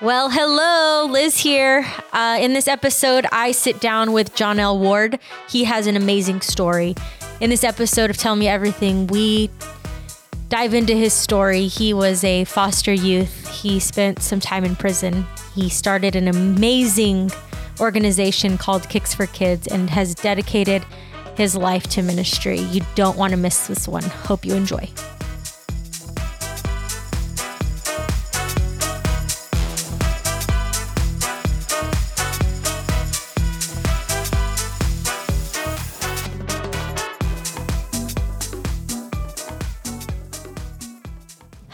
Well, hello, Liz here. Uh, in this episode, I sit down with John L. Ward. He has an amazing story. In this episode of Tell Me Everything, we dive into his story. He was a foster youth, he spent some time in prison. He started an amazing organization called Kicks for Kids and has dedicated his life to ministry. You don't want to miss this one. Hope you enjoy.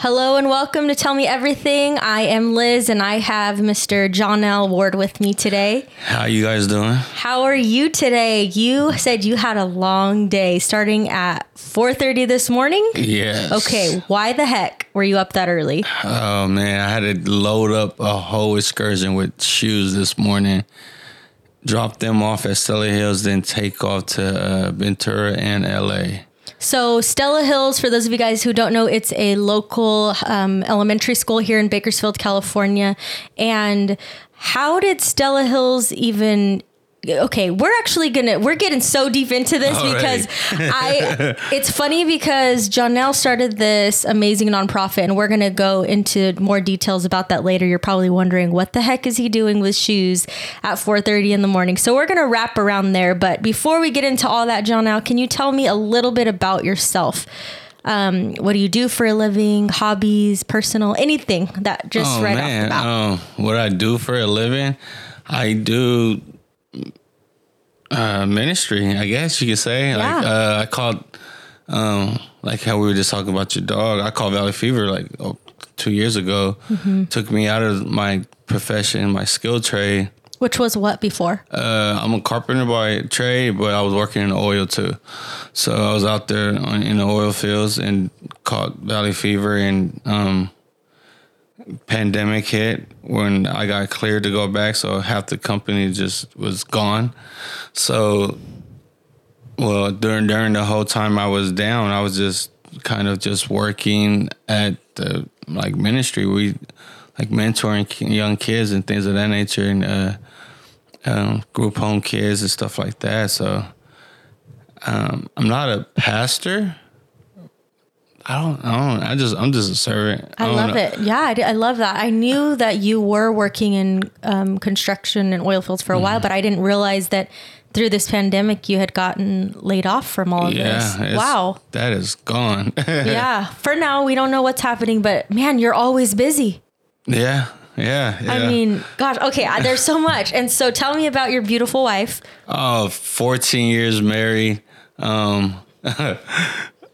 Hello and welcome to Tell Me Everything. I am Liz and I have Mr. John L. Ward with me today. How you guys doing? How are you today? You said you had a long day starting at 4:30 this morning? Yes. Okay, why the heck were you up that early? Oh man, I had to load up a whole excursion with shoes this morning. Drop them off at Stella Hills, then take off to uh, Ventura and LA. So, Stella Hills, for those of you guys who don't know, it's a local um, elementary school here in Bakersfield, California. And how did Stella Hills even okay we're actually gonna we're getting so deep into this because i it's funny because John L. started this amazing nonprofit and we're gonna go into more details about that later. You're probably wondering what the heck is he doing with shoes at 4.30 in the morning? So we're gonna wrap around there but before we get into all that John L. can you tell me a little bit about yourself? Um, what do you do for a living? Hobbies? Personal? Anything that just oh right man, off the bat. um, what I do for a living, I do uh, ministry. I guess you could say. Like Yeah. uh, I called, um, like how we were just talking about your dog. I called Valley Fever like oh, two years ago. Mm-hmm. Took me out of my profession, my skill trade. which was what before Uh, I'm a carpenter by trade, but I was working in oil too. So I was out there on- in the oil fields and caught valley fever and um, pandemic hit when I got cleared to go back. So half the company just was gone. So, well, during during the whole time I was down, I was just kind of just working at the like ministry. We like mentoring young kids and things of that nature and. Uh, um, group home kids and stuff like that. So um, I'm not a pastor. I don't. I don't. I just. I'm just a servant. I don't love know. it. Yeah, I love that. I knew that you were working in um, construction and oil fields for a while, Mm-hmm. but I didn't realize that through this pandemic you had gotten laid off from all of Yeah. this. Wow. That is gone. yeah. For now, we don't know what's happening, but man, you're always busy. yeah. Yeah. Yeah. I mean, gosh, okay, there's so much. And so tell me about your beautiful wife. Oh, 14 years married. Um,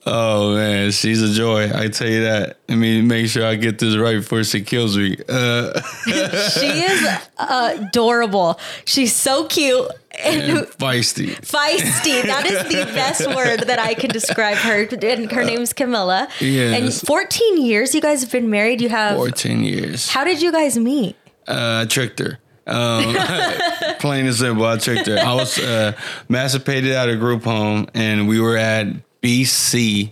oh man, she's a joy. I tell you that. Let me make sure I get this right before she kills me. Uh, She is adorable. She's so cute and and feisty. feisty. That is the best word that I can describe her. And her name's Camilla. Yeah. And 14 years you guys have been married. You have. 14 years. How did you guys meet? Uh, I tricked her. Um, plain and simple, I tricked her. I was uh, emancipated out of group home, and we were at BC.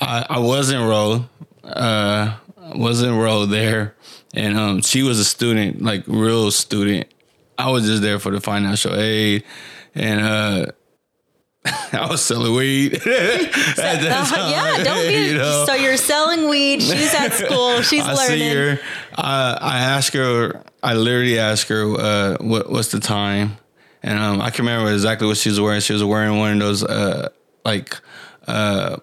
I, I was enrolled, uh, was enrolled there, and um, she was a student, like real student. I was just there for the financial aid, and uh, I was selling weed. at that Uh, time, yeah, don't be. you know? So you're selling weed. She's at school. She's I learning. see her. I, I ask her. I literally ask her, uh, "What what's the time?" And um, I can remember exactly what she was wearing. She was wearing one of those uh, like uh,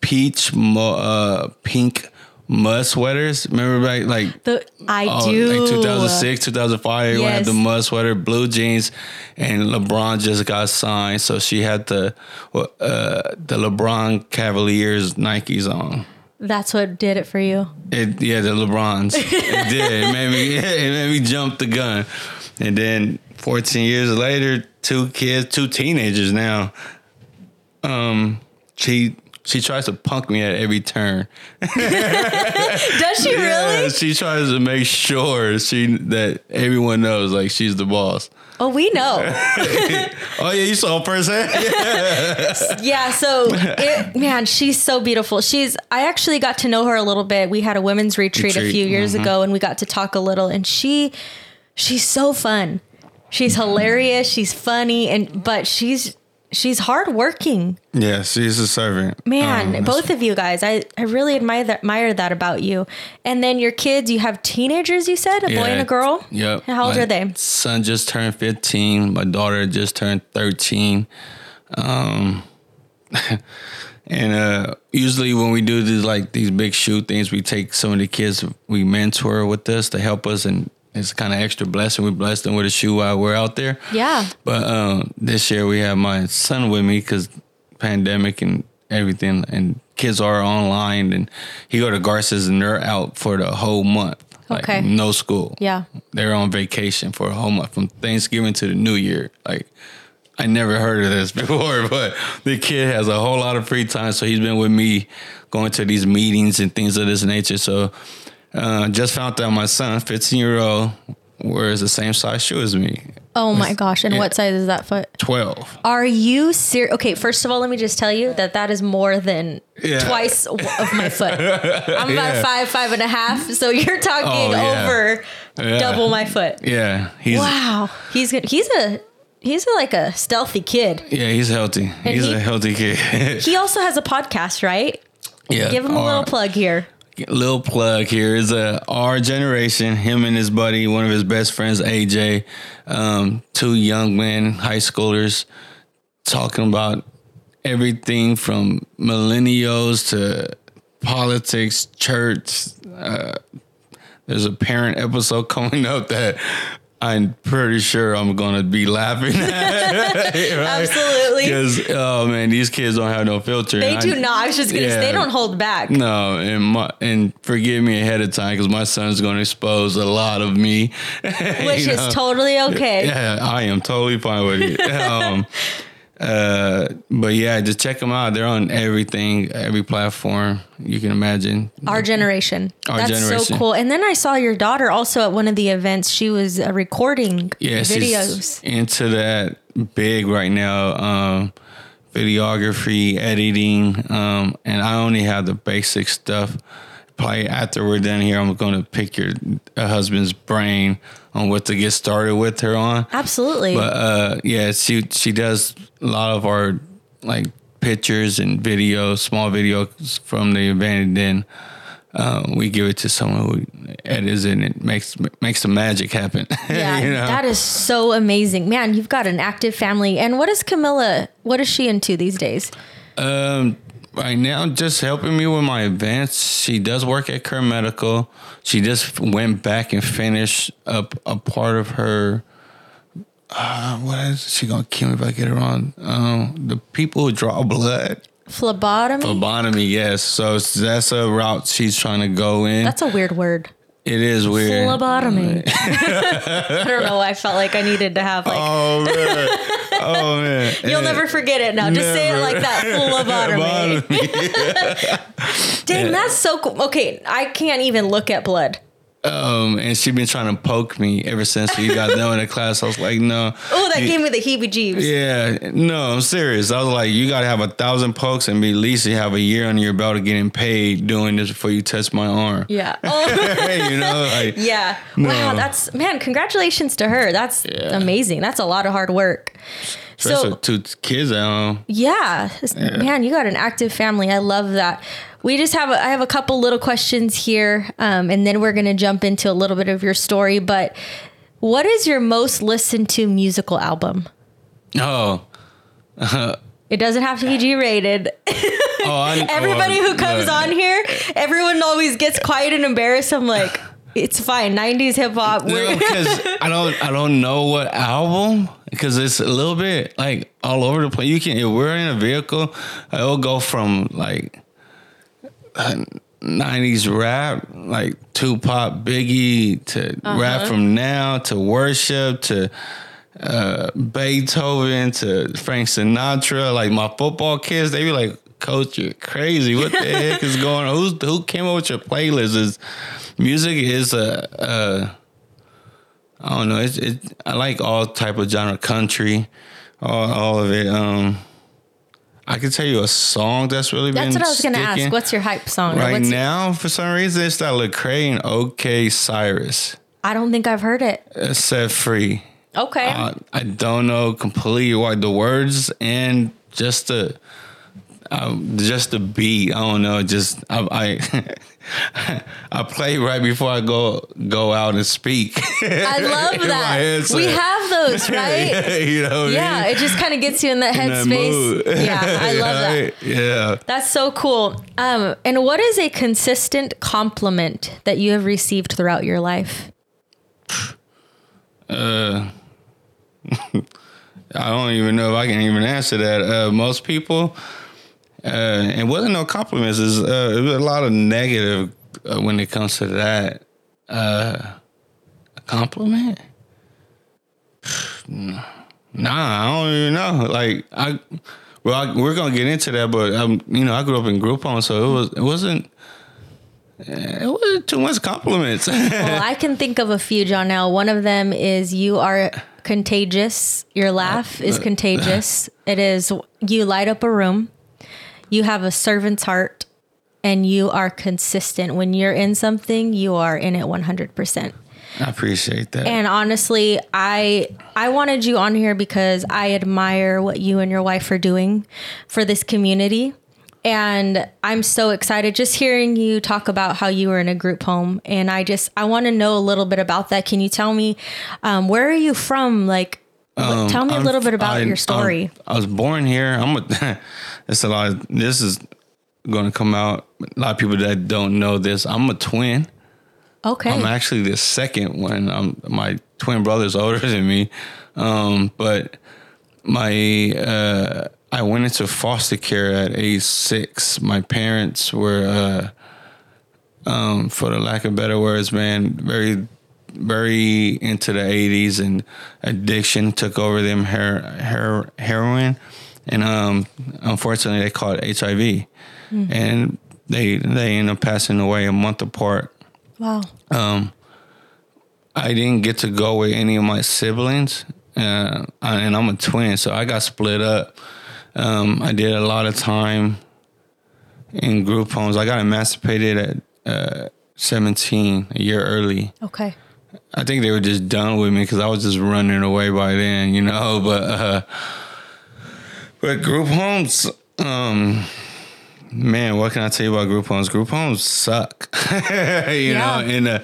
peach mo- uh, pink mud sweaters. Remember back like The, I oh, do. like 2006, 2005. Everyone had the Yes. mud sweater, blue jeans, and LeBron just got signed, so she had the uh, the LeBron Cavaliers Nikes on. That's what did it for you. It yeah, the LeBrons. it did. It made me it made me jump the gun. And then 14 years later, two kids, two teenagers now. Um, she she tries to punk me at every turn. Does she Yeah, really? she tries to make sure she that everyone knows like she's the boss. Oh, we know. Oh yeah, you saw firsthand. Yeah, so it, man, she's so beautiful. She's I actually got to know her a little bit. We had a women's retreat, a few years mhm. ago and we got to talk a little and she she's so fun. She's hilarious, she's funny and but she's she's hardworking. yeah, she's a servant. Man, Um, both of you guys, I, I really admire that, admire that about you. And then your kids, you have teenagers, you said, a boy and a girl. Yep. How old My are they? Son just turned 15. My daughter just turned 13. Um, and uh, usually when we do these like these big shoot things, we take some of the kids we mentor with us to help us, and it's kind of extra blessing. We blessed them with a shoe while we're out there. Yeah. But um, this year we have my son with me because pandemic and everything, and kids are online, and he go to Garces and they're out for the whole month. Like, Okay. No school. Yeah. They're on vacation for a whole month from Thanksgiving to the New Year. Like. I never heard of this before, but the kid has a whole lot of free time. So he's been with me going to these meetings and things of this nature. So uh, just found out my son, 15 year old, wears the same size shoe as me, Oh my gosh. And Yeah. what size is that foot? 12. Are you serious? Okay, first of all, let me just tell you that that is more than Yeah. twice of my foot. I'm about Yeah. five, five and a half. So you're talking Oh, over double my foot. Yeah, he's Wow. He's good. He's a, he's a, like a stealthy kid. yeah, he's healthy. he's he- a healthy kid. He also has a podcast, right? yeah, Give him a little plug here. Little plug here is a our generation. Him and his buddy, one of his best friends, AJ, um, two young men, high schoolers, talking about everything from millennials to politics, church. Uh, there's a parent episode coming up that I'm pretty sure I'm gonna be laughing at. it Absolutely. Because oh man, these kids don't have no filter. They do I- not. I was just gonna say they don't hold back. no, and my and forgive me ahead of time because my son's to expose a lot of me, Which is know. totally okay. Yeah, I am totally fine with it. um, uh, but yeah, just check them out. They're on everything, every platform you can imagine. Our generation. Our That's so cool. And then I saw your daughter also at one of the events. She was uh, recording yeah, videos. into that big right now. Um, videography, editing, um, and I only have the basic stuff. Probably after we're done here, I'm going to pick your husband's brain on what to get started with her on. Absolutely. But uh, yeah, she she does a lot of our like pictures and videos, small videos from the event, and then uh, we give it to someone who edits it and it makes makes the magic happen. yeah, you know? that is so amazing. Man, you've got an active family. And what is Camilla, what is she into these days? Um, right now, just helping me with my events. She does work at Kern Medical. She just went back and finished up a part of her. Uh, what is she gonna kill me if I get her wrong? Um, the people who draw blood. Phlebotomy? Phlebotomy, yes. So that's a route she's trying to go in. That's a weird word. It is weird. Phlebotomy. I don't know. I felt like I needed to have like, Oh man! Oh man! you'll never forget it now. Just say it like that. Phlebotomy. Dang, that's so cool. Okay, I can't even look at blood. Um, and she been trying to poke me ever since we got done with the class. I was like, no. Oh, that You- gave me the heebie-jeebs. Yeah, no, I'm serious. I was like, you gotta have a thousand pokes and be at least you have a year under your belt of getting paid doing this before you touch my arm. Yeah. Oh. you know, like Yeah. Wow, that's man, congratulations to her. That's Yeah. amazing. That's a lot of hard work. especially So two kids at home. yeah, man, you got an active family. I love that. We just have a, I have a couple little questions here, um, and then we're gonna jump into a little bit of your story. But what is your most listened to musical album? Oh, It doesn't have to be G rated. oh, Everybody oh, who comes look. on here, everyone always gets quiet and embarrassed. I'm like, it's fine. 90s hip hop. No, because I don't I don't know what album because it's a little bit like all over the place. You can if we're in a vehicle, it'll go from like nineties rap like Tupac, Biggie to Uh-huh. rap from now to worship to uh, Beethoven to Frank Sinatra. Like my football kids, they be like. coach, you're crazy. What the heck is going on? Who's who came up with your playlist? Is music is a, a I don't know. It's it. I like all type of genre, country, all all of it. Um, I can tell you a song that's really That's what I was going to ask. What's your hype song? Right what's- now, for some reason, it's that Lecrae and YK Osiris. I don't think I've heard it. Uh, Set free. Okay. Uh, I don't know completely why the words and just the um, just the beat. I don't know. Just I I, I play right before I go go out and speak. I love that. We have those, right? you know. what I yeah, mean? it just kind of gets you in that headspace. Yeah, I love that. Yeah. That's so cool. Um, and what is a consistent compliment that you have received throughout your life? Uh, I don't even know if I can even answer that. Uh, most people, uh, and wasn't no compliments. Is uh, it was a lot of negative uh, when it comes to that. Uh, a compliment? Nah, I don't even know. Like I, well, I, we're gonna get into that, but um, you know, I grew up in group home, so it was it wasn't. It wasn't too much compliments. Well, I can think of a few, John. Now, One of them is you are contagious. Your laugh is contagious. It is you light up a room. You have a servant's heart, and you are consistent. When you're in something, you are in it 100%. I appreciate that. And honestly, I I wanted you on here because I admire what you and your wife are doing for this community. And I'm so excited just hearing you talk about how you were in a group home. And I just I want to know a little bit about that. Can you tell me um, where are you from? Like, what- tell me a Um, I'm- little bit about I- your story. I'm- I was born here. I'm a. it's a lot. Of, this is going to come out. A lot of people that don't know this. I'm a twin. okay. I'm actually the second one. Um, my twin brother's older than me, um, but my uh, I went into foster care at age six. My parents were, uh, um, for the lack of better words, man, very, very into the '80s and addiction took over them her, her, heroin, and um, unfortunately they caught HIV, and they they ended up passing away a month apart. wow. Um, I didn't get to go with any of my siblings, uh, and I'm a twin, so I got split up. Um, I did a lot of time in group homes. I got emancipated at uh, 17, a year early. Okay. I think they were just done with me because I was just running away by then, you know. But uh, but group homes, um, man, what can I tell you about group homes? Group homes suck, you Yeah. know. And uh,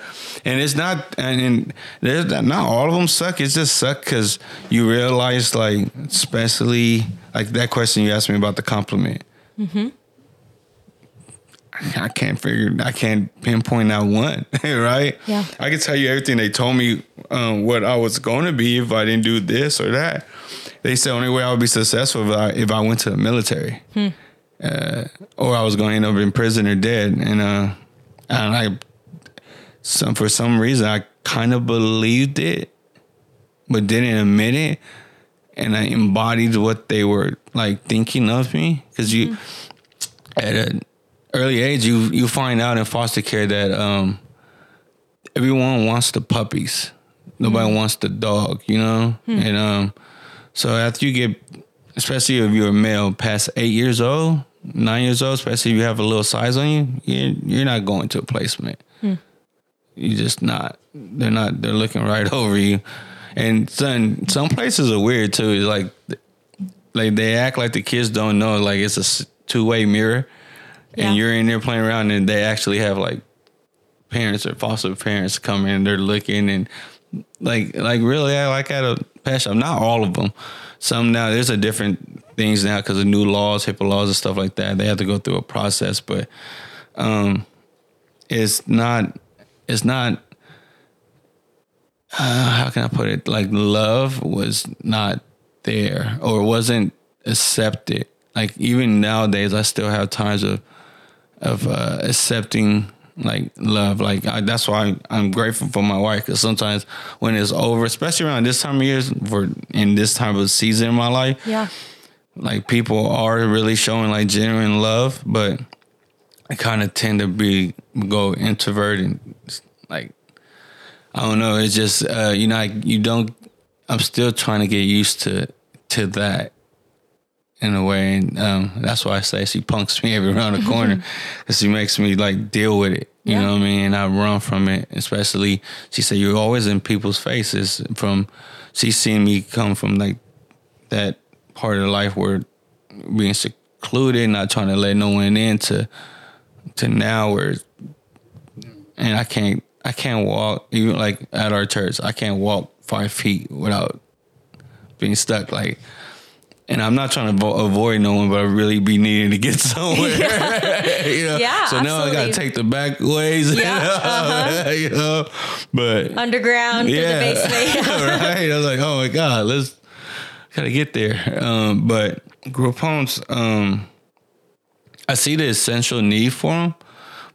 and it's not, and, and there's not, not all of them suck. It's just suck because you realize, like, especially like that question you asked me about the compliment. I can't figure. I can't pinpoint that one. right? Yeah. I can tell you everything they told me um, what I was going to be if I didn't do this or that. They said only way I would be successful if I if I went to the military, uh, or I was going to end up in prison or dead. And uh, and I, some for some reason I kind of believed it, but didn't admit it. And I embodied what they were like thinking of me because you at an early age you you find out in foster care that um everyone wants the puppies. Nobody wants the dog you know? And um so after you get especially if you're a male past eight years old nine years old especially if you have a little size on you you're, you're not going to a placement. You're just not. They're not they're looking right over you. And son some places are weird too. It's like like they act like the kids don't know like it's a two-way mirror Yeah. and you're in there playing around and they actually have like parents or foster parents come in they're looking and like like really I like at a pet shop not all of them. Some now there's a different things now because of new laws HIPAA laws and stuff like that. They have to go through a process but um it's not it's not uh, how can I put it? Like love was not there or wasn't accepted. Like even nowadays I still have times of of uh, accepting like love. Like I, that's why I'm grateful for my wife because sometimes when it's over, especially around this time of year, for in this time of season in my life, Yeah. like people are really showing like genuine love, but I kind of tend to be go introvert and like I don't know. It's just uh, you know like, you don't. I'm still trying to get used to to that in a way, and um, that's why I say she punks me every around the corner because she makes me like deal with it. You Yeah. know what I mean? And I run from it. Especially she said you're always in people's faces. From she's seen me come from like that part of life where being secluded, not trying to let no one in, to to now where and I can't I can't walk even like at our church. I can't walk five feet without being stuck. Like, and I'm not trying to avo- avoid no one, but I really be needing to get somewhere. you know? Yeah, So now I gotta take the back ways. Yeah, uh-huh. you know, but Underground, yeah, through the basement. right. I was like, oh my god, let's gotta get there. Um, but group homes, um, I see the essential need for them,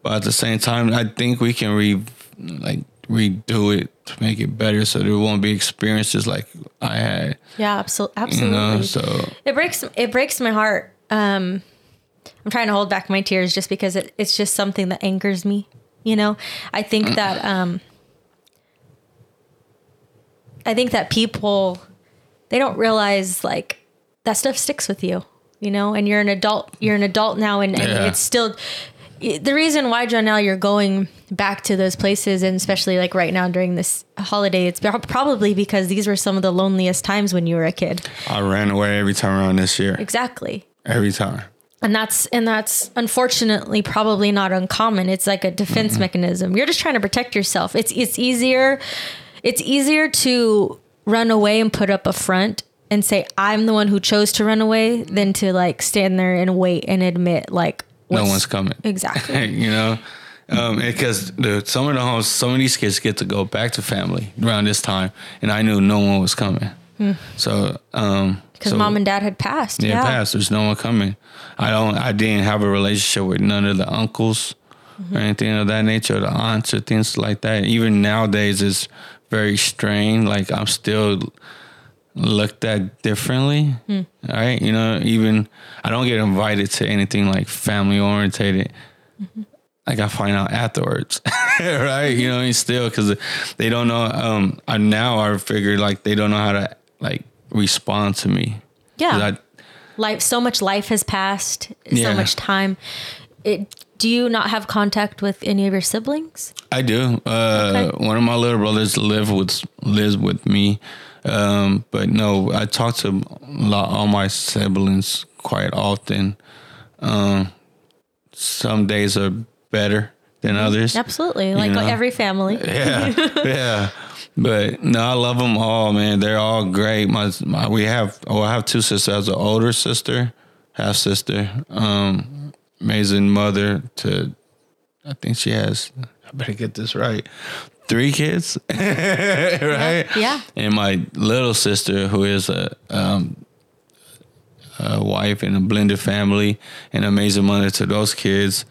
but at the same time, I think we can re like redo it to make it better, so there won't be experiences like I had. yeah, absolutely. You Absolutely. know, so It breaks it breaks my heart. Um, I'm trying to hold back my tears just because it, it's just something that anchors me. You know, I think that um, I think that people they don't realize like that stuff sticks with you. You know, and you're an adult. You're an adult now, and, and Yeah. it's still the reason why Janelle you're going back to those places, and especially like right now during this holiday. It's probably because these were some of the loneliest times when you were a kid. I ran away every time around this year. Exactly. Every time. and that's and that's unfortunately probably not uncommon it's like a defense mechanism you're just trying to protect yourself it's it's easier it's easier to run away and put up a front and say i'm the one who chose to run away than to like stand there and wait and admit like No one's coming. exactly. You know? Um because the some of the homes some of these kids get to go back to family around this time and i knew no one was coming. So um because so, mom and dad had passed yeah, yeah, passed. There's no one coming. I don't i didn't have a relationship with none of the uncles or anything of that nature the aunts or things like that. Even nowadays it's very strained. Like i'm still looked at differently right you know even i don't get invited to anything like family orientated like I find out afterwards, right? You know, and still because they don't know. Um, I now I figure like they don't know how to like respond to me. yeah. I, life so much life has passed Yeah. so much time it, do you not have contact with any of your siblings I do. Uh, Okay. One of my little brothers live with lives with me, um, but no, I talk to a lot, all my siblings quite often. Um, some days are better than others. absolutely like know? every family Yeah, yeah. But no, I love them all, man. They're all great. My, my we have oh, I have two sisters. I have an older sister, half sister, um, amazing mother to. I think she has. I better get this right. Three kids, right? yeah. And my little sister, who is a um, a wife in a blended family, an amazing mother to those kids,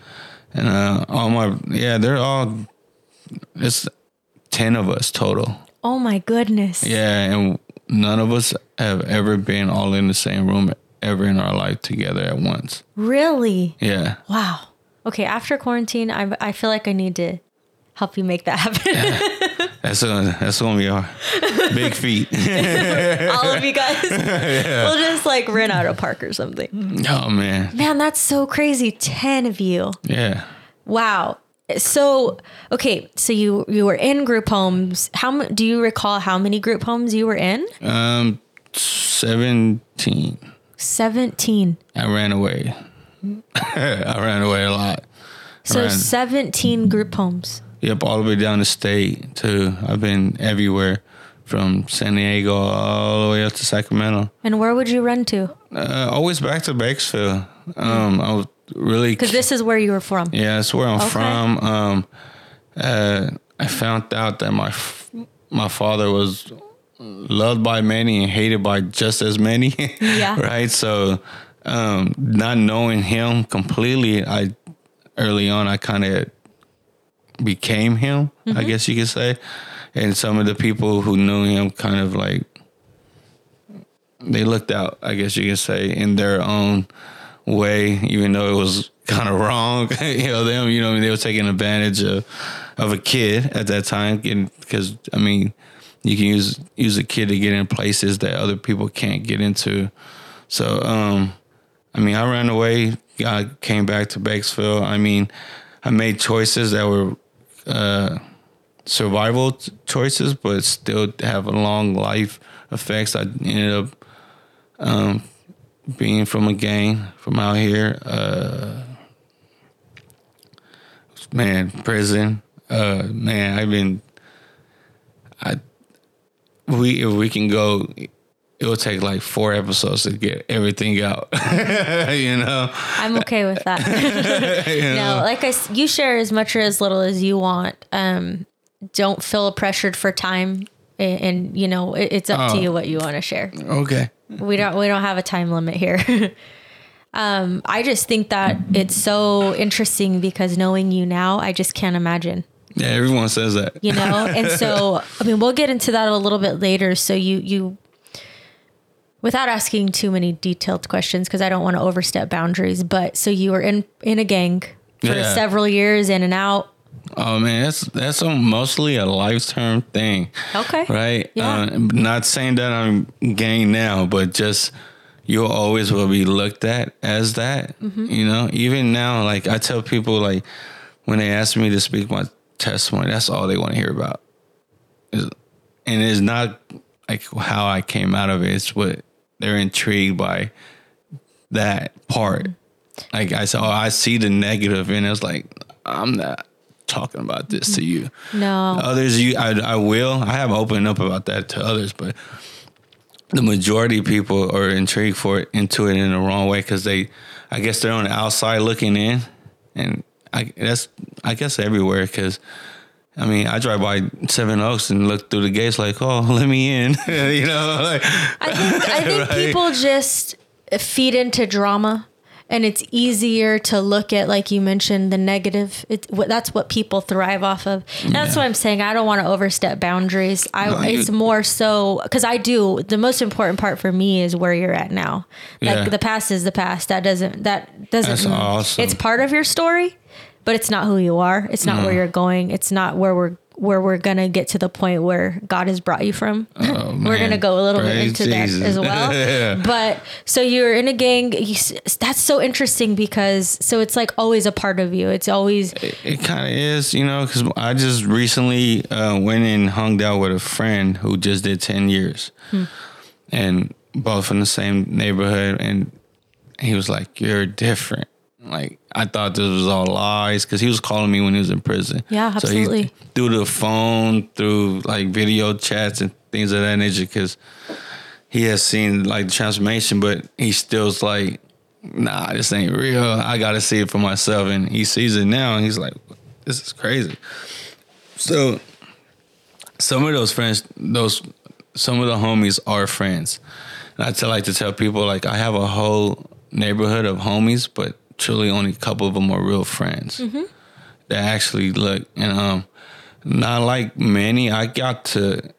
and uh, all my yeah, they're all. It's ten of us total. Oh my goodness. Yeah, and none of us have ever been all in the same room ever in our life together at once. Really? Yeah. Wow. Okay, after quarantine, I I feel like I need to help you make that happen. That's a, that's gonna be our big feat. All of you guys. We'll just like rent out a park or something. oh man. Man, that's so crazy. 10 of you. Yeah. Wow. So, okay, so you you were in group homes. How do you recall how many group homes you were in? Um seventeen. 17. I ran away. I ran away a lot. So Around- 17 group homes. Yep, all the way down the state too. I've been everywhere from San Diego all the way up to Sacramento. And where would you run to? Uh, always back to Bakersfield. Um, I was really Cuz this is where you were from. Yeah, that's where I'm Okay. from. Um, uh, I found out that my f- my father was loved by many and hated by just as many. Yeah. right. So, um, not knowing him completely, I early on I kind of became him. Mm-hmm. I guess you could say. And some of the people who knew him kind of like they looked out, I guess you could say, in their own way, even though it was kind of wrong. you know, them, you know, they were taking advantage of of a kid at that time, because I mean, you can use use a kid to get in places that other people can't get into. So, um, I mean, I ran away. I came back to Bakersfield. I mean, I made choices that were uh, survival choices, but still have a long life effects. I ended up um, being from a gang from out here. Uh, man, prison. Uh, man, I've been. I we if we can go, it will take like four episodes to get everything out. you know, I'm okay with that. no, like I, you share as much or as little as you want. Um, don't feel pressured for time, and, and you know it, it's up oh. to you what you want to share. Okay. We don't we don't have a time limit here. um, I just think that it's so interesting because knowing you now, I just can't imagine yeah, everyone says that. You know, and so I mean, we'll get into that a little bit later. So you you without asking too many detailed questions because I don't want to overstep boundaries. But so you were in in a gang for yeah. several years, in and out. Oh man, that's that's a, mostly a lifetime thing. Okay. Right. Yeah. Uh, not saying that I'm gang now, but just you'll always will be looked at as that. Mm-hmm. You know, even now, like I tell people, like when they ask me to speak my testimony. That's all they want to hear about. and it's not like how I came out of it. It's what they're intrigued by that part. Like I said, oh, I see the negative, and it's like I'm not talking about this to you. No, others, you, I, I will. I have opened up about that to others, but the majority of people are intrigued for it into it in the wrong way because they, I guess, they're on the outside looking in, and I that's I guess everywhere because. I mean, I drive by Seven Oaks and look through the gates like, oh, let me in. you know, like, I think I think right? people just feed into drama and it's easier to look at like you mentioned the negative it, that's what people thrive off of and that's what i'm saying i don't want to overstep boundaries i no, it's more so because i do the most important part for me is where you're at now like yeah. the past is the past that doesn't that doesn't that's awesome. it's part of your story but it's not who you are it's not where you're going it's not where we're where we're gonna get to the point where God has brought you from. Oh, we're gonna go a little Praise bit into Jesus. that as well. yeah. But so you're in a gang. You, that's so interesting because so it's like always a part of you. It's always it, it kind of is, you know, because I just recently uh, went and hung out with a friend who just did ten years, hmm. and both in the same neighborhood, and he was like, "You're different." Like I thought this was all lies because he was calling me when he was in prison. Yeah, absolutely. So he, through the phone, through like video chats and things of that nature, because he has seen like the transformation, but he still's like, nah, this ain't real. I got to see it for myself, and he sees it now, and he's like, this is crazy. So some of those friends, those some of the homies are friends. And I tell like to tell people like I have a whole neighborhood of homies, but truly only a couple of them are real friends mm-hmm. that actually look and um not like many i got to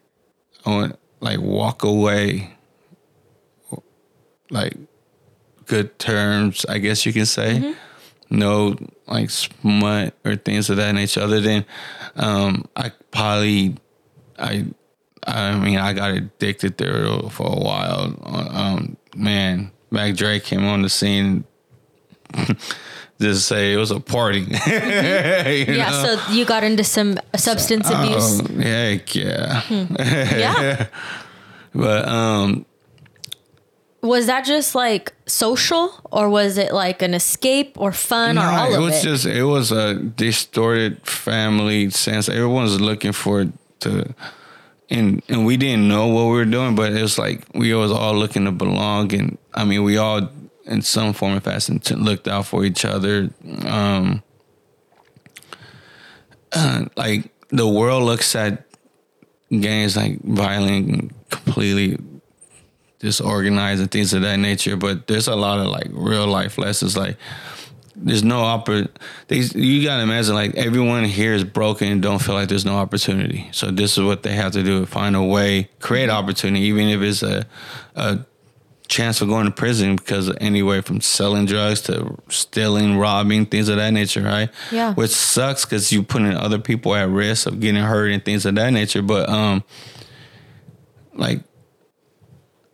like walk away like good terms i guess you can say mm-hmm. no like smut or things of that nature other than um i probably i i mean i got addicted there for a while um man Mac Dre came on the scene just say it was a party. yeah, know? so you got into some substance oh, abuse. Um, heck yeah. Hmm. yeah. but um was that just like social or was it like an escape or fun no, or all it of it? was just it was a distorted family sense. Everyone's looking for to and and we didn't know what we were doing, but it was like we was all looking to belong and I mean we all in some form of fashion looked out for each other. Um, uh, like the world looks at gangs like violent completely disorganized and things of that nature, but there's a lot of like real life lessons. Like there's no oppor- you gotta imagine like everyone here is broken and don't feel like there's no opportunity. So this is what they have to do: find a way, create opportunity, even if it's a a chance of going to prison because of anywhere from selling drugs to stealing, robbing, things of that nature, right? Yeah. Which sucks because you putting other people at risk of getting hurt and things of that nature. But um, like,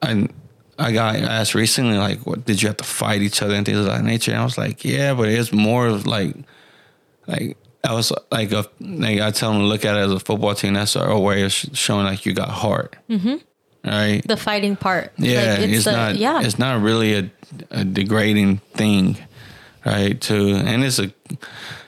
I I got asked recently, like, what did you have to fight each other and things of that nature? And I was like, yeah, but it's more of like, like I was like a like I tell them to look at it as a football team. That's our way of sh- showing like you got heart, mm-hmm. Right? The fighting part. Yeah, Like, it's, the- not. Yeah. it's not really a, a degrading thing, right? To and it's a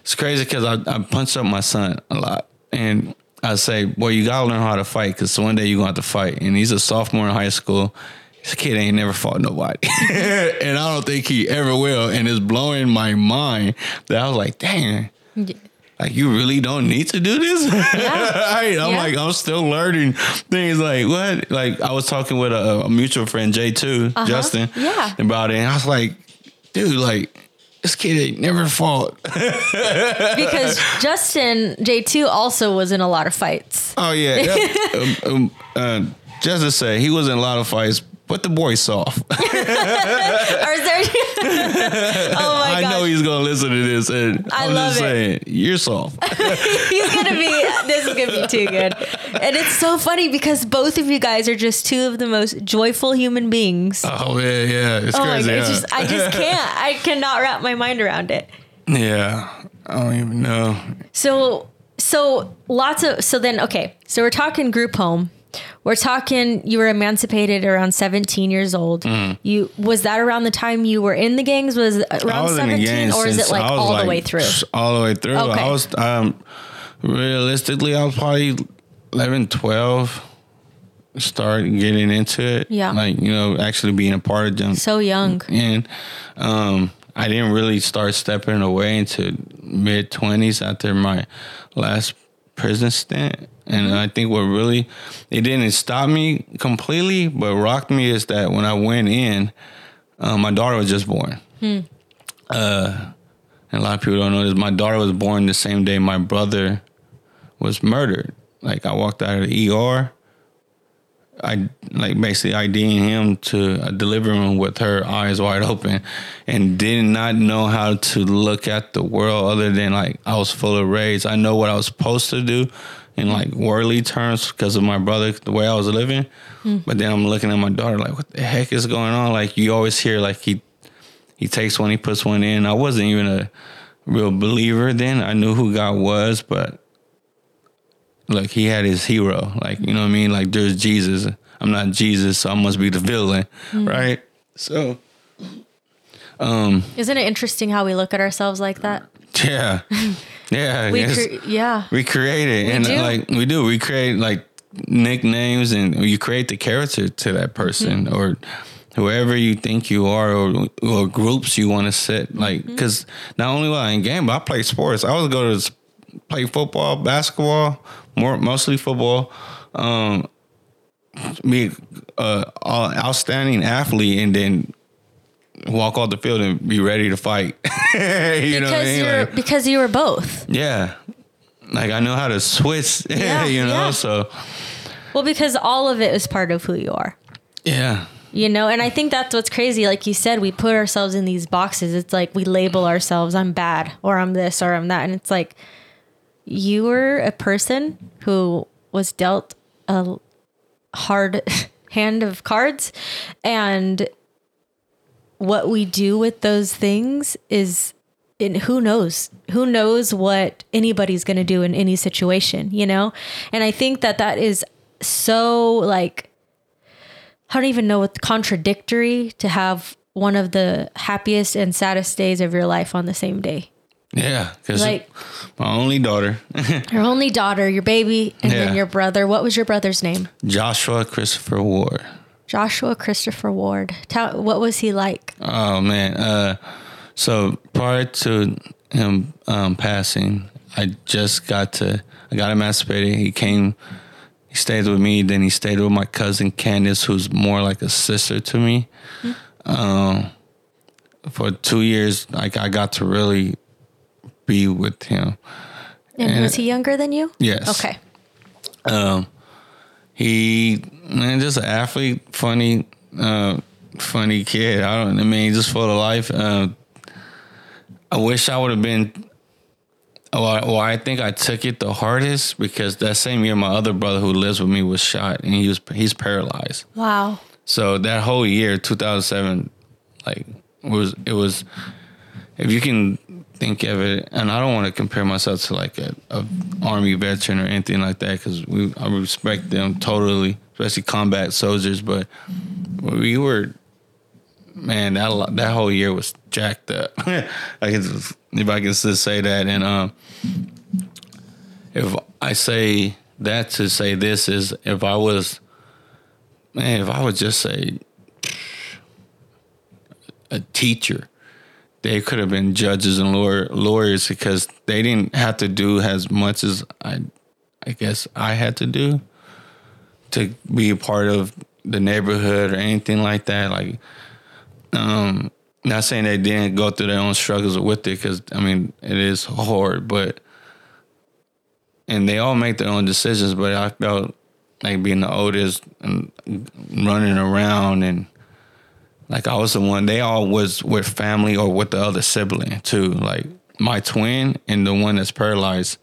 it's crazy because I, I punched up my son a lot, and I say, boy, you gotta learn how to fight because one day you're gonna have to fight. And he's a sophomore in high school. This kid ain't never fought nobody, and I don't think he ever will. And it's blowing my mind that I was like, dang. Like you really don't need to do this. right? I'm Yeah. like I'm still learning things. Like what? Like I was talking with a, a mutual friend, Jay too, Justin, Yeah. about it. And I was like, dude, like this kid ain't never fought. because Justin J2 also was in a lot of fights. oh yeah. Yep. um, um, uh, just to say, he was in a lot of fights, but the boy's soft. Or is there? oh my I gosh. know he's gonna listen to this, and I I'm love just it. saying, you're soft. He's gonna be. This is gonna be too good, and it's so funny because both of you guys are just two of the most joyful human beings. oh yeah, yeah. It's oh my crazy. god! It's huh? just I just can't. I cannot wrap my mind around it. yeah. I don't even know. So so lots of so then okay. So we're talking group home. We're talking you were emancipated around 17 years old. You was that around the time you were in the gangs was it Mm. Around was 17 or is it like all like, the way through? All the way through. Okay. I was um realistically I was probably 11, 12 start getting into it. Yeah. Like, you know, actually being a part of them. So young. and um I didn't really start stepping away into mid 20s after my last prison stint. And Mm-hmm. I think what really it didn't stop me completely, but rocked me is that when I went in, um, my daughter was just born. Hmm. Uh, and a lot of people don't know this. My daughter was born the same day my brother was murdered. Like I walked out of the ER. I like basically IDing him to a delivery room with her eyes wide open and did not know how to look at the world other than like I was full of rage. I know what I was supposed to do in like worldly terms because of my brother, the way I was living. Hmm. But then I'm looking at my daughter like, what the heck is going on? Like you always hear like he he takes one, he puts one in. I wasn't even a real believer then. I knew who God was, but look, he had his hero. Like, you know what I mean? Like there's Jesus. I'm not Jesus, so I must be the villain. Hmm. Right? So um, Isn't it interesting how we look at ourselves like that? Yeah. Yeah. We cre- yeah. we create it. and do. like we do. We create like nicknames and you create the character to that person Mm-hmm. or whoever you think you are or, or groups you want to sit Mm-hmm. like because not only was I in game but I play sports I was go to play football basketball more mostly football um be a a outstanding athlete and then walk off the field and be ready to fight you know what I Because mean you're Like, because you were both. yeah like I know how to switch Yeah, you know yeah. so Well, because all of it is part of who you are. yeah You know, and I think that's what's crazy. Like you said, we put ourselves in these boxes. It's like we label ourselves, I'm bad, or I'm this, or I'm that. And it's like you were a person who was dealt a hard hand of cards. And what we do with those things is and who knows who knows what anybody's going to do in any situation you know and i think that that is so like I don't even know what contradictory to have one of the happiest and saddest days of your life on the same day. yeah because Like- my only daughter Your only daughter, your baby, and Yeah. then your brother. What was your brother's name? Joshua Christopher Ward Joshua Christopher Ward. Tell, what was he like? Oh man. Uh, so prior to him um, passing, I just got to I got emancipated. He came, he stayed with me. Then he stayed with my cousin Candace, who's more like a sister to me. Um, for two years, like I got to really be with him. And And- was he younger than you? Yes. Okay. Um, he man, just an athlete, funny. Uh, funny kid. I don't. I mean, just full of life. Um, I wish I would have been. Well, well, I think I took it the hardest because that same year, my other brother who lives with me was shot, and he was he's paralyzed. Wow. So that whole year, 2007, like was it was. If you can think of it, and I don't want to compare myself to like a, a army veteran or anything like that, because we I respect them totally, especially combat soldiers. But we were, man, that that whole year was jacked up. I can, if I can just say that, and um, if I say that to say this is if I was, man, if I would just say a teacher they could have been judges and lawyer, lawyers because they didn't have to do as much as I, I guess I had to do to be a part of the neighborhood or anything like that. Like, um, not saying they didn't go through their own struggles with it because I mean it is hard, but and they all make their own decisions. But I felt like being the oldest and running around and like I was the one. They all was with family or with the other sibling too. Like my twin and the one that's paralyzed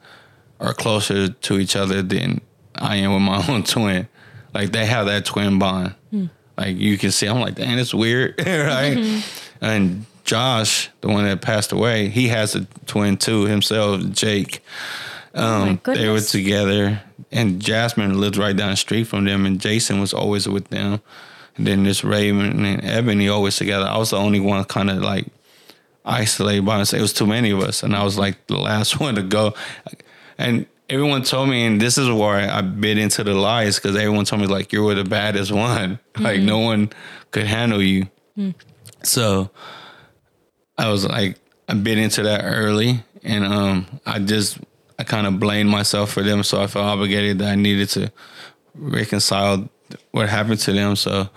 are closer to each other than I am with my own twin. Like they have that twin bond. Mm. Like you can see, I'm like, dang, it's weird, right? Mm-hmm. And Josh, the one that passed away, he has a twin too himself, Jake. Oh um, oh they were together, and Jasmine lived right down the street from them, and Jason was always with them. Then this Raymond and Ebony always together. I was the only one kind of like isolated by myself. It was too many of us, and I was like the last one to go. And everyone told me, and this is where I bit into the lies because everyone told me like you were the baddest one. Mm-hmm. Like no one could handle you. Mm. So I was like, I bit into that early, and um, I just I kind of blamed myself for them. So I felt obligated that I needed to reconcile what happened to them. So,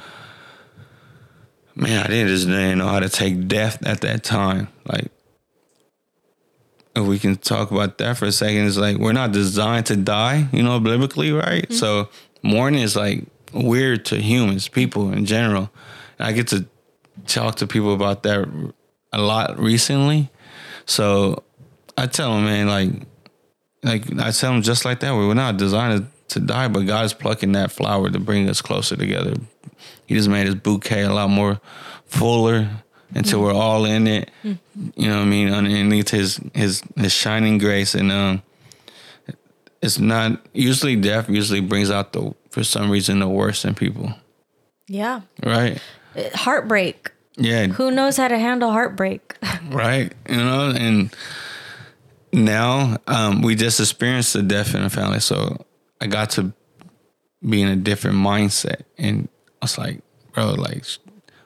man, I didn't just didn't know how to take death at that time. Like, if we can talk about that for a second, it's like we're not designed to die, you know, biblically, right? Mm-hmm. So, mourning is like weird to humans, people in general. And I get to talk to people about that a lot recently. So, I tell them, man, like, like I tell them just like that. We're not designed to die, but God's plucking that flower to bring us closer together. He just made his bouquet a lot more fuller until mm we're all in it. mm You know what I mean? Underneath his his his shining grace, and um, it's not usually death. Usually brings out the for some reason the worst in people. Yeah. Right. Heartbreak. Yeah. Who knows how to handle heartbreak? right. You know, and now um, we just experienced the death in the family, so I got to be in a different mindset, and I was like, bro, like,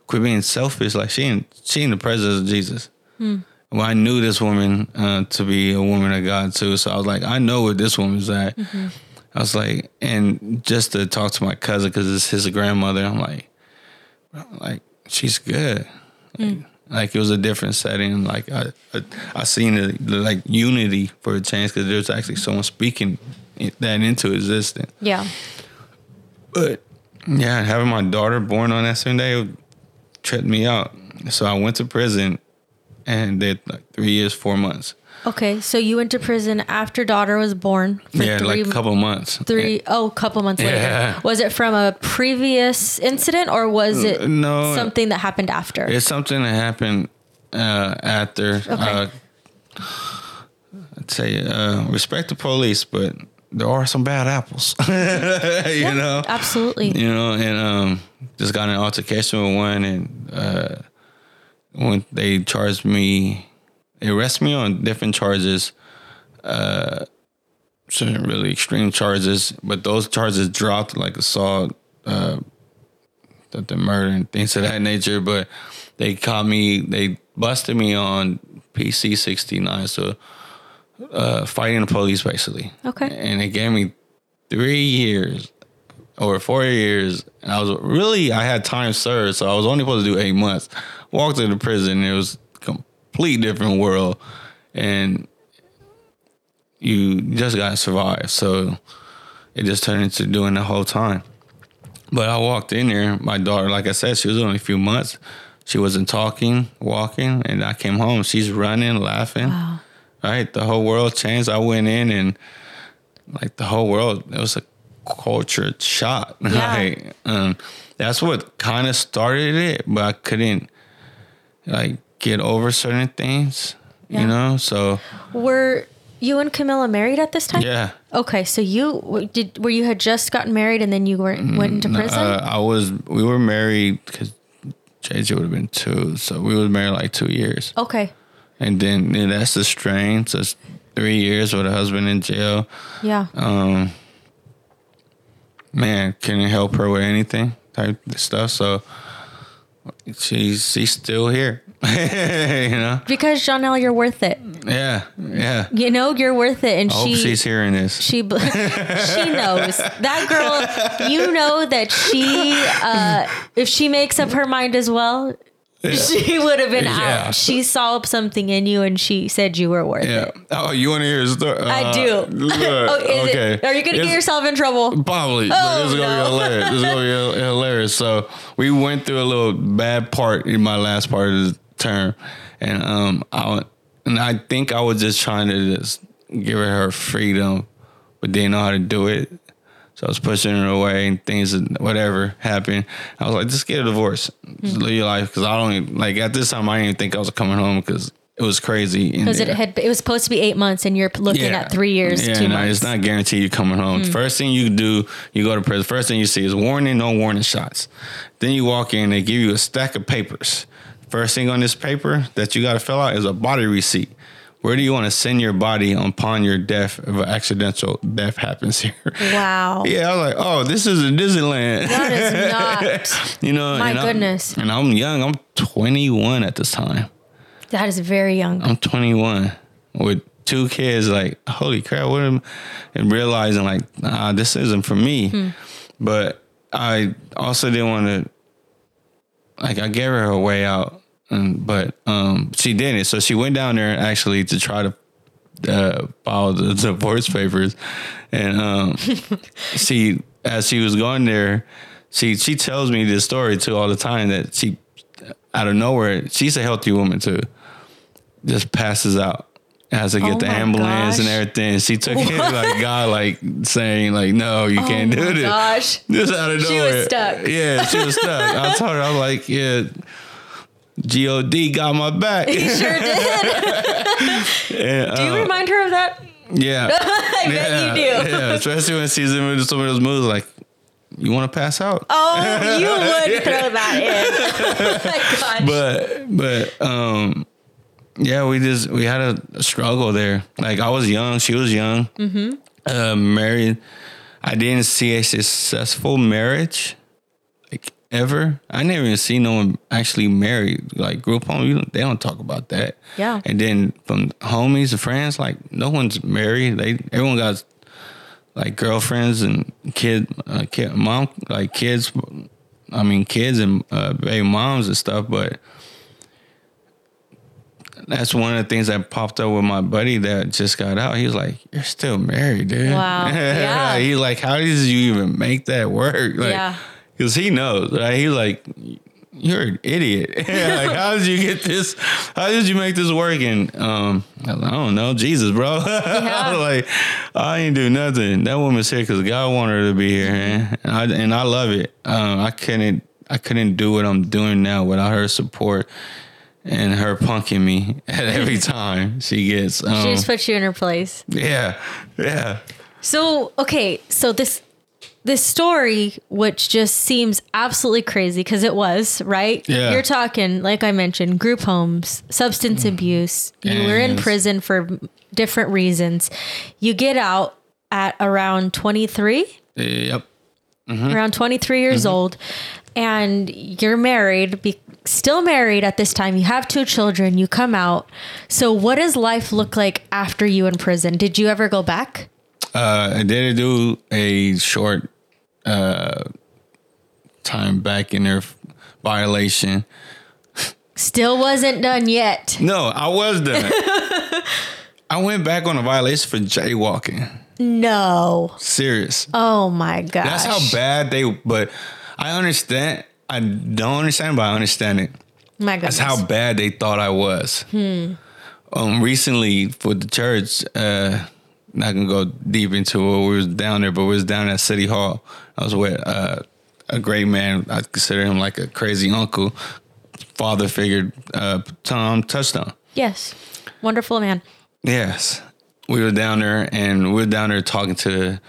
quit being selfish. Like she in she in the presence of Jesus. Hmm. Well, I knew this woman uh, to be a woman of God too, so I was like, I know where this woman's at. Mm-hmm. I was like, and just to talk to my cousin because it's his grandmother, I'm like, like she's good. Mm. Like, like, it was a different setting. Like I, I, I seen the, the like unity for a change because there's actually someone speaking that into existence. Yeah. But yeah, having my daughter born on that same day tripped me out. So I went to prison and did like three years, four months. Okay, so you went to prison after daughter was born. yeah, three, like a couple months. Three oh, couple months yeah. later. Was it from a previous incident or was it no something that happened after? It's something that happened uh, after. Okay. Uh, I'd say uh, respect the police, but there are some bad apples. you yeah, know, absolutely. You know, and um, just got an altercation with one, and uh, when they charged me, they arrested me on different charges. Uh, some really extreme charges, but those charges dropped like assault, uh, the, the murder and things of that nature. But they caught me, they busted me on PC sixty nine. So uh, fighting the police basically. Okay. And it gave me three years or four years. And I was really I had time served, so I was only supposed to do eight months. Walked into prison, it was a complete different world, and you just gotta survive. So it just turned into doing the whole time. But I walked in there. My daughter, like I said, she was only a few months. She wasn't talking, walking, and I came home. She's running, laughing. Wow. Right, the whole world changed. I went in and like the whole world. It was a culture shock. Yeah. like, um, that's what kind of started it, but I couldn't like get over certain things. Yeah. You know, so Were you and Camilla married at this time? yeah. Okay, so you did where you had just gotten married and then you were went into prison. Uh, I was. We were married because JJ would have been two, so we was married like two years, okay, and then yeah, that's the strain. So it's three years with a husband in jail. yeah. Um, man, couldn't help her with anything type stuff. So she's she's still here. you know. Because Janelle, you're worth it. Yeah, yeah. You know, you're worth it, and I she she's hearing this. she she knows that girl. You know that she, uh, if she makes up her mind as well, she would have been Yeah. out. She saw something in you, and she said you were worth yeah. it. Oh, you want to hear a story? I Uh, do. look, Oh, is it- okay. are you gonna get yourself in trouble? Probably. Oh, this is gonna no. be hilarious. This is gonna be hilarious. So we went through a little bad part in my last part of the term, and um, I and I think I was just trying to just give her her freedom, but didn't know how to do it. So I was pushing it away, and things, whatever happened. I was like, just get a divorce, just mm-hmm. live your life, because I don't even, like at this time I didn't even think I was coming home because it was crazy. Because it had it was supposed to be eight months, and you're looking at three years, Yeah, two no, months. It's not guaranteed you coming home. Mm. First thing you do, you go to prison. First thing you see is warning, no warning shots. Then you walk in, they give you a stack of papers. First thing on this paper that you got to fill out is a body receipt. Where do you want to send your body upon your death if an accidental death happens here? Wow. Yeah, I was like, oh, this is a Disneyland. That is not. you know, My and I'm- goodness. and I'm young. I'm 21 at this time. That is very young. I'm 21 with two kids. Like, holy crap! What am? And realizing like, nah, this isn't for me. Hmm. But I also didn't want to. Like, I gave her a way out, and but um, she didn't. So she went down there actually to try to uh, file the divorce papers, and um, she as she was going there, she she tells me this story too all the time that she out of nowhere she's a healthy woman too, just passes out. Has to get Oh the ambulance and everything. She took it like God, like saying like, "No, you can't oh do my this." gosh. Just out of nowhere. She was stuck. Yeah, she was stuck. I told her, I was like, "Yeah, God got my back." You sure did. And, Do you uh, remind her of that? yeah. I yeah, bet you do. Yeah, especially when she's in some of those moves like, you want to pass out? Oh, you would throw that in. oh. But but um, yeah, we just we had a, a struggle there. Like I was young, she was young, mm-hmm. uh, married. I didn't see a successful marriage, ever. I never even see no one actually married. Like group home, you they don't talk about that. Yeah. And then from homies and friends, like no one's married. They everyone got like girlfriends and kid, uh, kid, mom, like kids. I mean, kids and uh, baby moms and stuff. But that's one of the things that popped up with my buddy that just got out. He was like, "You're still married, dude." Wow. Yeah. He's like, "How did you even make that work?" Like, Yeah. Because he knows. Right? He's like, "You're an idiot. like, how did you get this? How did you make this work?" And um, I, like, I don't know, Jesus, bro. I like, I ain't do nothing. That woman's here because God wanted her to be here, man. And I and I love it. Um, I couldn't. I couldn't do what I'm doing now without her support and her punking me at every time she gets. Um, she just put you in her place. yeah, yeah. So okay, so this this story, which just seems absolutely crazy because it was right. Yeah. you're talking like I mentioned, group homes, substance mm-hmm. abuse. You were in prison for different reasons. You get out at around 23, Yep. Mm-hmm. around 23 years mm-hmm. old, and you're married. Be- Still married at this time. You have two children. You come out. So, what does life look like after you in prison? Did you ever go back? Uh, I did do a short uh, time back in their violation. Still wasn't done yet. No, I was done. I went back on a violation for jaywalking. No. Serious. Oh my gosh. That's how bad they. But I understand. I don't understand, but I understand it. My goodness. That's how bad they thought I was. Um, recently for the church, uh, not gonna go deep into it. We was down there, but we was down at City Hall. I was with uh, a great man. I consider him like a crazy uncle, father figure. Uh, Tom Touchdown. yes. Wonderful man. Yes, we were down there, and we were down there talking to the,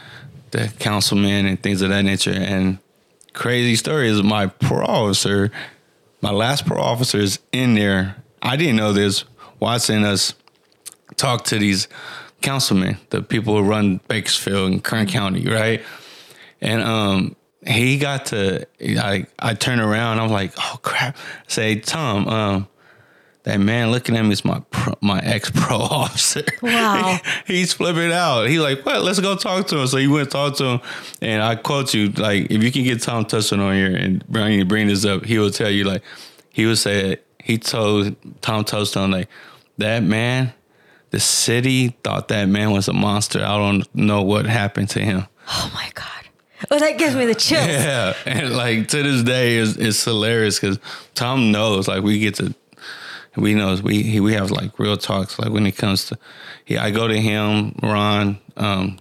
the councilman and things of that nature. And crazy story is my parole officer, my last parole officer is in there. I didn't know this. Watching us talk to these councilmen, the people who run Bakersfield and Kern County, right? And um, he got to I I turn around, I'm like, oh crap. I say, Tom, um, that man looking at me is my pro, my ex pro officer. Wow. He's flipping out. He's like, "What? Let's go talk to him." So he went talk to him, and I quote you like, if you can get Tom Tusson on here and bring bring this up, he will tell you like, he would say he told Tom Tusson like, that man, the city thought that man was a monster. I don't know what happened to him. Oh my God. Oh, that gives me the chills. Yeah, and like to this day, it's, it's hilarious because Tom knows. Like we get to, we knows we he, we have like real talks. Like when it comes to, he, I go to him, Ron, um,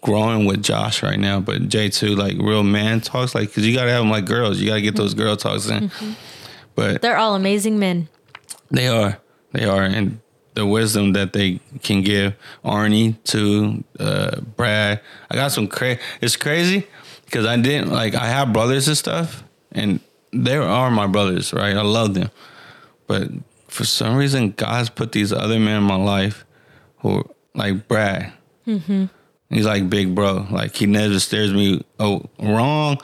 growing with Josh right now, but J two like real man talks. Like because you gotta have them like girls. You gotta get those girl talks in. But They're all amazing men. they are. They are. And the wisdom that they can give Arnie to uh, Brad. I got some crazy. It's crazy because I didn't like, I have brothers and stuff, and they are my brothers, right? I love them. But for some reason, God's put these other men in my life who, like Brad. He's like big bro. Like he never steers me oh, wrong,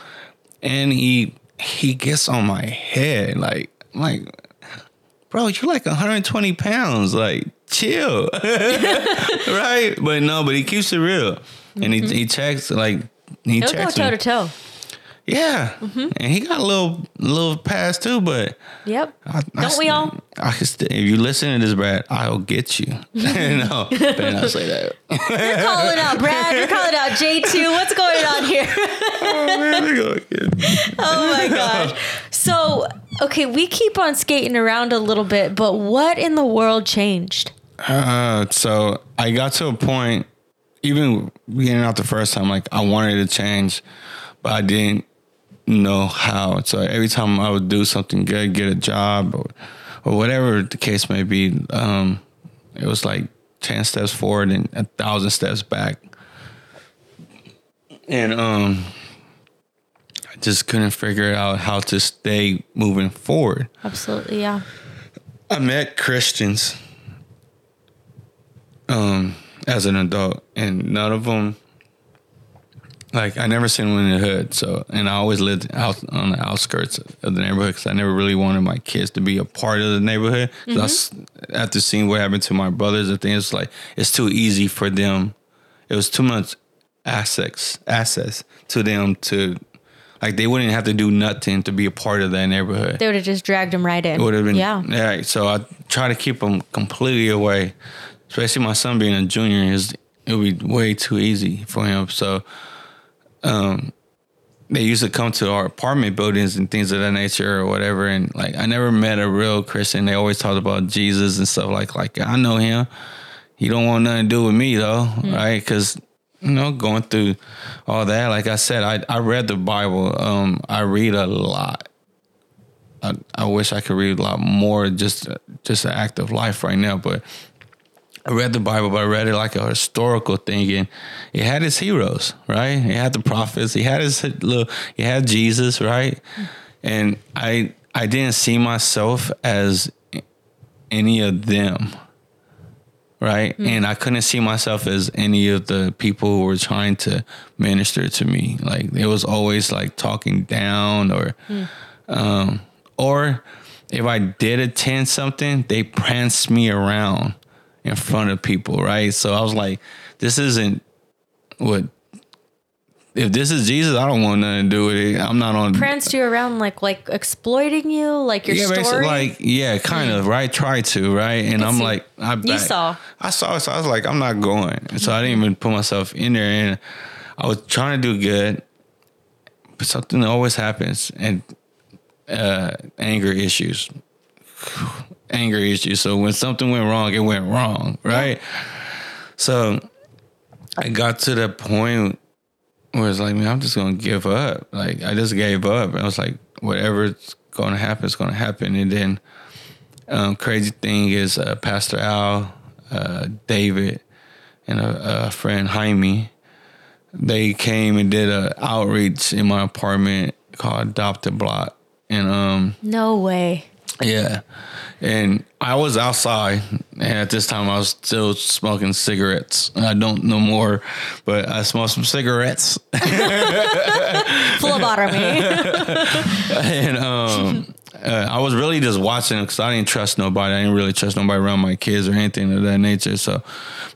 and he he gets on my head. Like I'm like, bro, you're like 120 pounds. Like chill, right? But no, but he keeps it real, and he mm-hmm. he checks like he He'll go toe to toe. Yeah, mm-hmm. and he got a little little pass too, but. Yep. I, I Don't we all? I can st- if you listen to this, Brad, I'll get you. no, better not say that. You're calling out Brad. You're calling out J2. What's going on here? oh man, they gonna get me. Oh my gosh. So, okay, we keep on skating around a little bit, but what in the world changed? Uh, so I got to a point, even getting out the first time, like I wanted to change, but I didn't know how. So every time I would do something good, get a job or, or whatever the case may be, um, it was like 10 steps forward and a thousand steps back. And um, just couldn't figure out how to stay moving forward. Absolutely, yeah. I met Christians um as an adult and none of them like I never seen one in the hood so and I always lived out on the outskirts of the neighborhood because I never really wanted my kids to be a part of the neighborhood s after seeing what happened to my brothers I think it's like it's too easy for them it was too much assets access to them to like they wouldn't have to do nothing to be a part of that neighborhood They would have just dragged him right in. it would have been Yeah. yeah. So I try to keep them completely away, especially my son being a junior. Is it would be way too easy for him. So, um, they used to come to our apartment buildings and things of that nature or whatever. And like I never met a real Christian. They always talked about Jesus and stuff like like I know him. He don't want nothing to do with me though, right? Because you know, going through all that, like I said, I I read the Bible. Um, I read a lot. I, I wish I could read a lot more, just just an act of life right now. But I read the Bible, but I read it like a historical thing, and it had its heroes, right? It had the prophets. He had his little. He had Jesus, right? And I I didn't see myself as any of them, right? And I couldn't see myself as any of the people who were trying to minister to me. Like it was always like talking down or um or if I did attend something, they pranced me around in front of people, right? So I was like, this isn't what if this is Jesus, I don't want nothing to do with it. I'm not on Pranced you around like like exploiting you, like your yeah, story. like yeah, kind of right. Try to right, and I'm see. like, I You saw. I saw, it, so I was like, I'm not going. And so I didn't even put myself in there, and I was trying to do good, but something always happens, and uh, anger issues, anger issues. So when something went wrong, it went wrong, right? So I got to the point where it's like, man, I'm just gonna give up. Like I just gave up. And I was like, whatever's gonna happen it's gonna happen. And then um, crazy thing is uh, Pastor Al, uh, David, and a, a friend Jaime, they came and did a outreach in my apartment called Adopted Block. And um No way. Yeah. And I was outside, and at this time I was still smoking cigarettes. I don't know more, but I smoked some cigarettes. Phlebotomy. and um, uh, I was really just watching because I didn't trust nobody. I didn't really trust nobody around my kids or anything of that nature. So,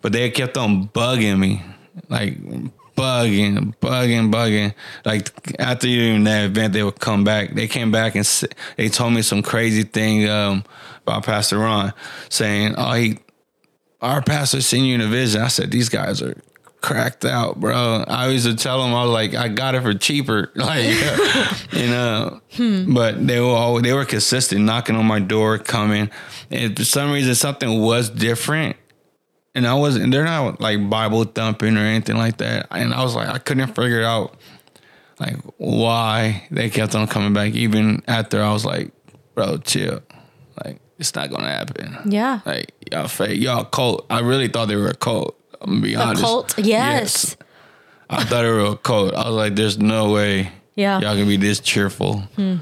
but they kept on bugging me, like bugging, bugging, bugging. Like after even that event, they would come back. They came back and they told me some crazy thing um, about Pastor Ron, saying, "Oh, he, our pastor seen you in a vision." I said, "These guys are." Cracked out, bro. I used to tell them I was like, I got it for cheaper, like you know. But they were all they were consistent, knocking on my door, coming, and for some reason something was different and I wasn't. They're not like Bible thumping or anything like that. And I was like, I couldn't figure out like why they kept on coming back, even after I was like, bro, chill. Like it's not gonna happen. yeah. Like y'all fake, y'all cult. I really thought they were a cult. I'm gonna be honest. A honest. cult. Yes. I thought they were a cult. I was like, there's no way Yeah. y'all can be this cheerful. Hmm.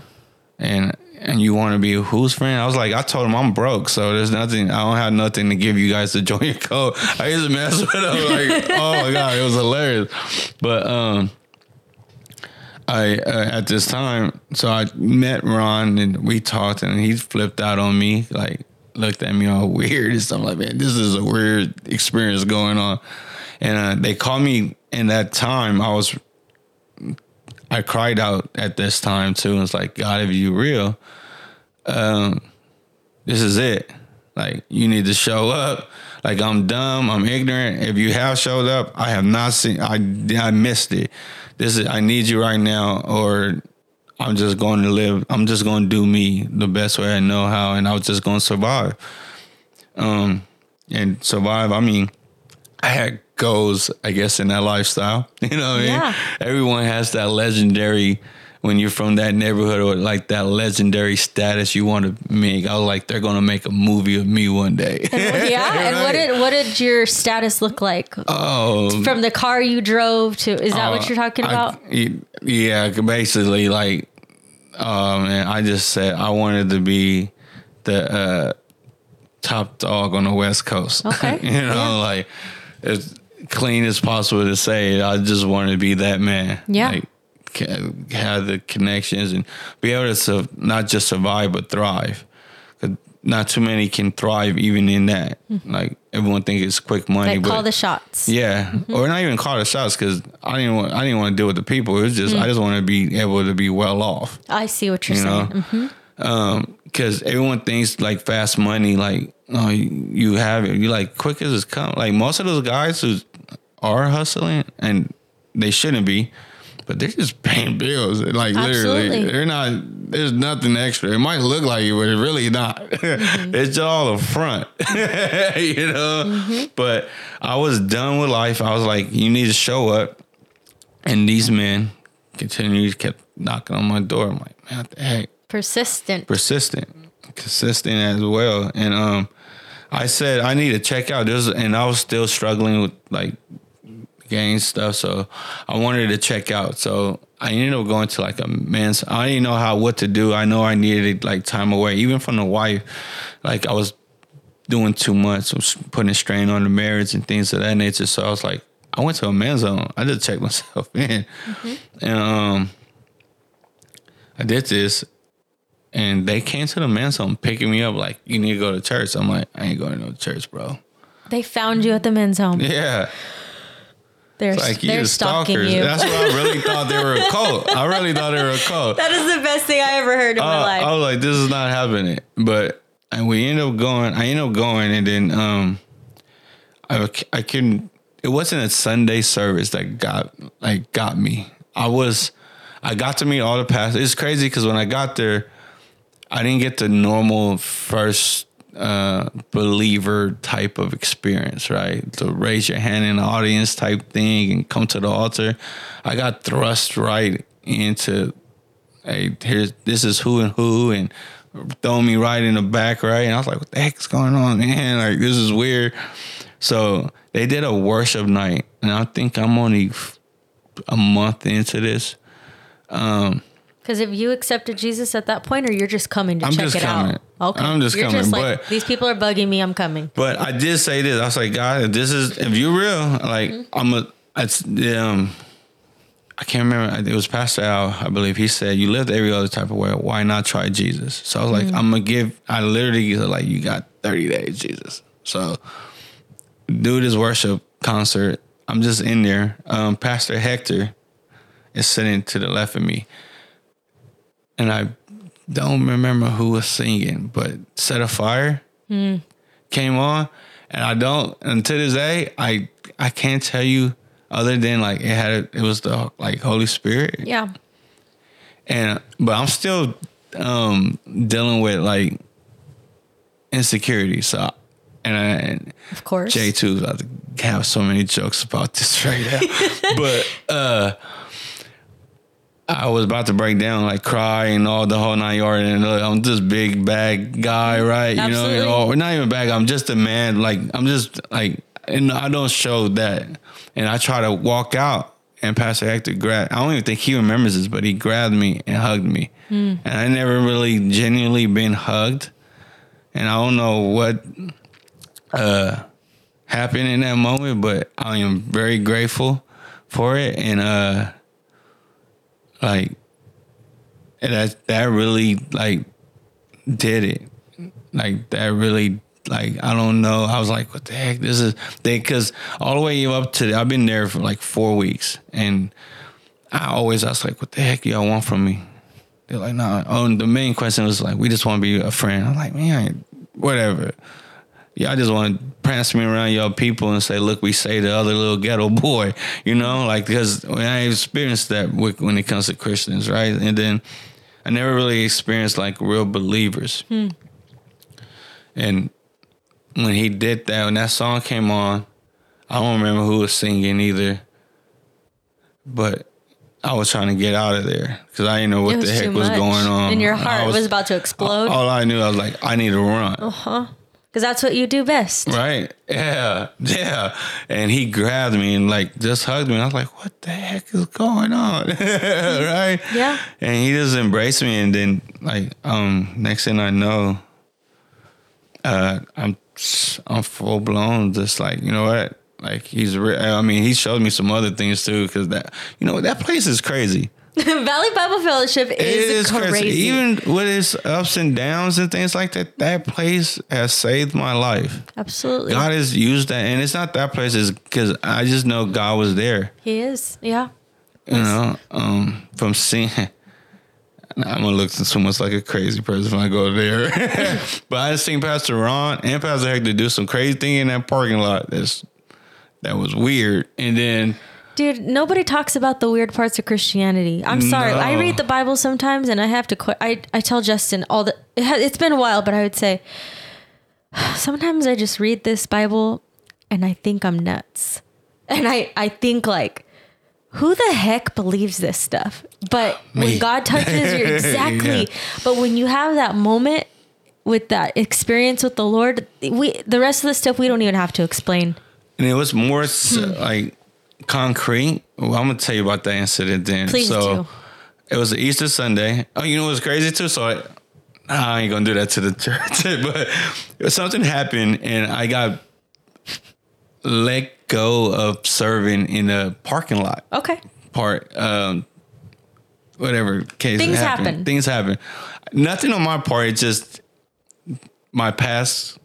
And and you want to be whose friend? I was like, I told him I'm broke, so there's nothing. I don't have nothing to give you guys to join your code. I used to mess with them. Like, oh my god, it was hilarious. But um, I uh, at this time, so I met Ron and we talked, and he flipped out on me, like looked at me all weird and stuff like, man, this is a weird experience going on. And uh, they called me in that time. I was I cried out at this time too. And it's like, God, if you real, um, this is it. Like, you need to show up. Like, I'm dumb. I'm ignorant. If you have showed up, I have not seen. I I missed it. This is. I need you right now, or I'm just going to live. I'm just going to do me the best way I know how, and I was just going to survive. Um, and survive. I mean, I had goals, I guess, in that lifestyle. You know what I mean? Everyone has that legendary when you're from that neighborhood or like that legendary status you want to make. I was like, they're gonna make a movie of me one day. yeah. And what did what did your status look like? Oh, From the car you drove to is that what you're talking I- about? yeah, basically, like, um, and I just said I wanted to be the uh, top dog on the West Coast. Okay. you know, Yeah. like as clean as possible to say. I just wanted to be that man. Yeah. Like, have the connections and be able to su- not just survive but thrive. 'Cause Not too many can thrive even in that. Mm-hmm. Like everyone thinks it's quick money, Like but call the shots. yeah, mm-hmm. or not even call the shots because I didn't want I didn't want to deal with the people. It was just I mm. just want to be able to be well off, I see what you're you saying. Because mm-hmm. um, everyone thinks like fast money, like oh you, you have it, you like quick as it's come. Like most of those guys who are hustling and they shouldn't be, but they're just paying bills. Like Absolutely. literally, they're not. There's nothing extra. It might look like it, but it's really not. Mm-hmm. it's all a front, you know. Mm-hmm. But I was done with life. I was like, you need to show up. And these men continued, kept knocking on my door. I'm like, man, what the heck? Persistent. persistent, consistent as well. And um, I said I need to check out. There's and I was still struggling with like gang stuff, so I wanted to check out. So I ended up going to like a men's. I didn't know how what to do. I know I needed like time away, even from the wife. Like I was doing too much. I was putting strain on the marriage and things of that nature. So I was like, I went to a men's zone. I just checked myself in, and um, I did this, and they came to the men's home picking me up like, you need to go to church. I'm like, I ain't going to no church, bro. They found you at the men's home. Yeah, They're like they're you stalking stalkers. you. That's what I really thought they were a cult. I really thought they were a cult. that is the best thing I ever heard in my Uh, life. I was like, this is not happening. But and we ended up going. I ended up going, and then um, I I couldn't. It wasn't a Sunday service that got like got me. I was. I got to meet all the pastors. It's crazy because when I got there, I didn't get the normal first uh, believer type of experience, right? To raise your hand in the audience type thing and come to the altar. I got thrust right into, hey, here's this is who and who, and throw me right in the back, right? And I was like, what the heck's going on, man? Like this is weird. So they did a worship night, and I think I'm only a month into this. Um, Because if you accepted Jesus at that point, or you're just coming to I'm check it coming. out. Okay, I'm just you're coming, Just like, but- these people are bugging me. I'm coming. But I did say this. I was like, God, if this is if you're real, like Mm-hmm. I'm a. It's um, I can't remember. It was Pastor Al, I believe. He said, "You lived every other type of way. Why not try Jesus?" So I was like, Mm-hmm. I'm gonna give. I literally like, you got 30 days, Jesus. So do this worship concert. I'm just in there. Um, Pastor Hector is sitting to the left of me, and I don't remember who was singing, but "Set a Fire" came on, and I don't. until this day, I I can't tell you other than like it had it was the like Holy Spirit, Yeah. and but I'm still um dealing with like insecurity. So and I, and Of course. J two about to have so many jokes about this right now, but uh. I was about to break down, like cry and all the whole nine yard, and uh, I'm this big bad guy, right? You know, Absolutely. you know, or not even bad. I'm just a man. Like I'm just like, and I don't show that. And I try to walk out, and Pastor Hector grabbed. I don't even think he remembers this, but he grabbed me and hugged me, and I never really genuinely been hugged, and I don't know what uh happened in that moment, but I am very grateful for it, and uh like and that that really like did it. Like that really like I don't know. I was like what the heck? This is they because all the way up to I've been there for like four weeks. And I always ask like what the heck y'all want from me? They're like nah. Oh the main question was like we just want to be a friend. I'm like man whatever y'all just want to prance me around y'all people and say, look, we say the other little ghetto boy, you know, like because I experienced that with, when it comes to Christians, right? And then I never really experienced like real believers. Hmm. And when he did that, when that song came on, I don't remember who was singing either, but I was trying to get out of there because I didn't know what the heck was much. going on. And your I heart was, about to explode. All I knew, I was like, I need to run. Uh-huh. Because that's what you do best. Right. Yeah. Yeah. And he grabbed me and like just hugged me. I was like, what the heck is going on? right. Yeah. And he just embraced me. And then like, um, next thing I know, uh, I'm, I'm full blown. Just like, you know what? Like he's, re- I mean, he showed me some other things too. Cause that, you know, that place is crazy. Valley Bible Fellowship is, is crazy. crazy. Even with its ups and downs and things like that, that place has saved my life. Absolutely. God has used that, and it's not that place. Is because I just know God was there. He is. Yeah. You know, um, from seeing. I'm gonna look so much like a crazy person when I go there, but I just seen Pastor Ron and Pastor Hector do some crazy thing in that parking lot. That's that was weird, and then Dude, nobody talks about the weird parts of Christianity. I'm sorry. I read the Bible sometimes and I have to quit. I, I tell Justin all the, it ha, it's been a while, but I would say sometimes I just read this Bible and I think I'm nuts. And I, I think like, who the heck believes this stuff? But when God touches you, exactly. Yeah. But when you have that moment with that experience with the Lord, we the rest of the stuff we don't even have to explain. and it was more Hmm. like concrete. Well, I'm gonna tell you about that incident then. Please so do. it was an Easter Sunday. Oh, you know what's crazy too? So I, I ain't gonna do that to the church, but something happened and I got let go of serving in the parking lot Okay. part. Um, whatever case Things happen. Things happen. Nothing on my part. It's just my past.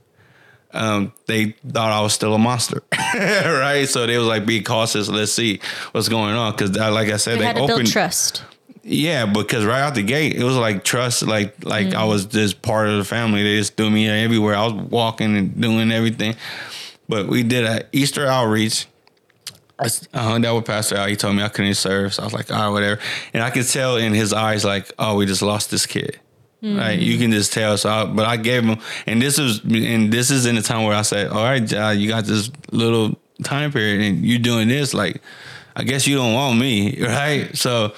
Um, they thought I was still a monster, right? So they was like, "Be cautious. Let's see what's going on." Because, like I said, They they, had to build opened. trust. Yeah, because right out the gate, it was like trust, like like I was just part of the family. They just threw me everywhere. I was walking and doing everything. But we did a Easter outreach, I hung out with Pastor Al. He told me I couldn't serve, so I was like, all right, whatever. And I could tell in his eyes, like, oh, we just lost this kid. Mm-hmm. Right, you can just tell. So, I, but I gave him, and this is, and this is in the time where I said, all right, you got this little time period, and you doing this, like, I guess you don't want me, right? So,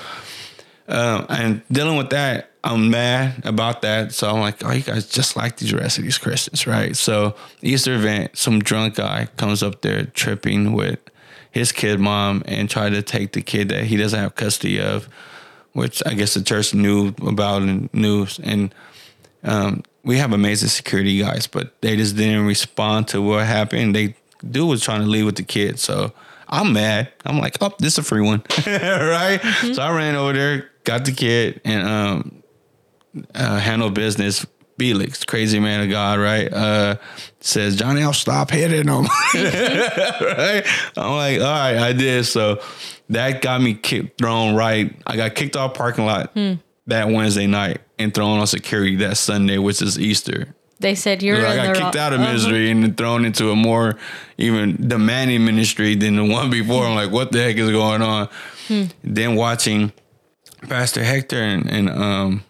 um, and dealing with that, I'm mad about that. So I'm like, oh, you guys just like these rest of these Christians, right? So Easter event, some drunk guy comes up there tripping with his kid mom and try to take the kid that he doesn't have custody of, which I guess the church knew about and knew. And um, we have amazing security guys, but they just didn't respond to what happened. They dude was trying to leave with the kid, so I'm mad. I'm like, oh, this is a free one, right? Mm-hmm. So I ran over there, got the kid, and um, uh, handled business. Felix, crazy man of God, right? Uh, says, Johnny, I'll stop hitting him. right? I'm like, all right, I did. So that got me kicked, thrown right. I got kicked off parking lot hmm. that Wednesday night and thrown on security that Sunday, which is Easter. They said you're. I got kicked out of ministry uh-huh. and thrown into a more even demanding ministry than the one before. I'm like, what the heck is going on? Hmm. Then watching Pastor Hector and, and um,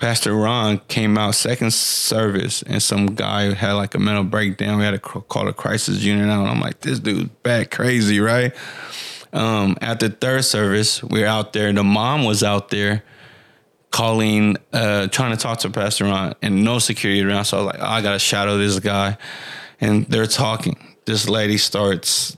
Pastor Ron came out second service, and some guy had like a mental breakdown. We had to call a crisis unit out. I'm like, this dude's bad crazy, right? Um, at the third service, we are out there. The mom was out there calling, uh, trying to talk to Pastor Ron, and no security around. So I was like, oh, I gotta shadow this guy, and they're talking. This lady starts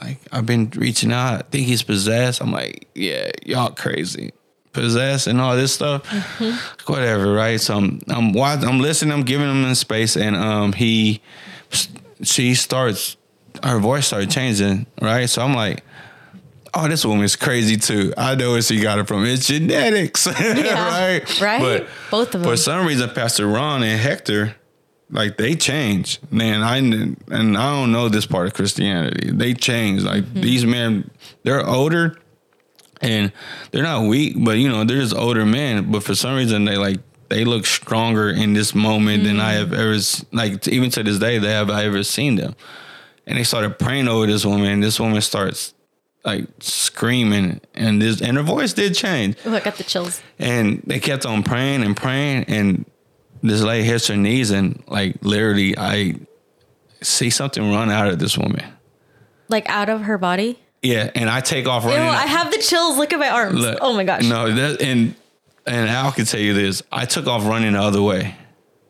like, I've been reaching out. I think he's possessed. I'm like, yeah, y'all crazy. Possessed and all this stuff, mm-hmm. whatever, right? So I'm, I'm watching, I'm listening, I'm giving him in space, and um, he, she starts, her voice started changing, right? So I'm like, oh, this woman's crazy too. I know where she got it from. It's genetics, yeah, right? Right. But both of them. For some reason, Pastor Ron and Hector, like they change. Man, I and I don't know this part of Christianity. They change. Like mm-hmm. these men, they're older, and they're not weak, but you know they're just older men. But for some reason, they like they look stronger in this moment mm-hmm. than I have ever like even to this day they have I ever seen them. And they started praying over this woman, and this woman starts like screaming, and this and her voice did change. Oh, I got the chills. And they kept on praying and praying, and this lady hits her knees, and like literally, I see something run out of this woman, like out of her body. Yeah, and I take off running. Ew, I have the chills. Look at my arms. Look, oh my gosh. No, that and and Al can tell you this. I took off running the other way,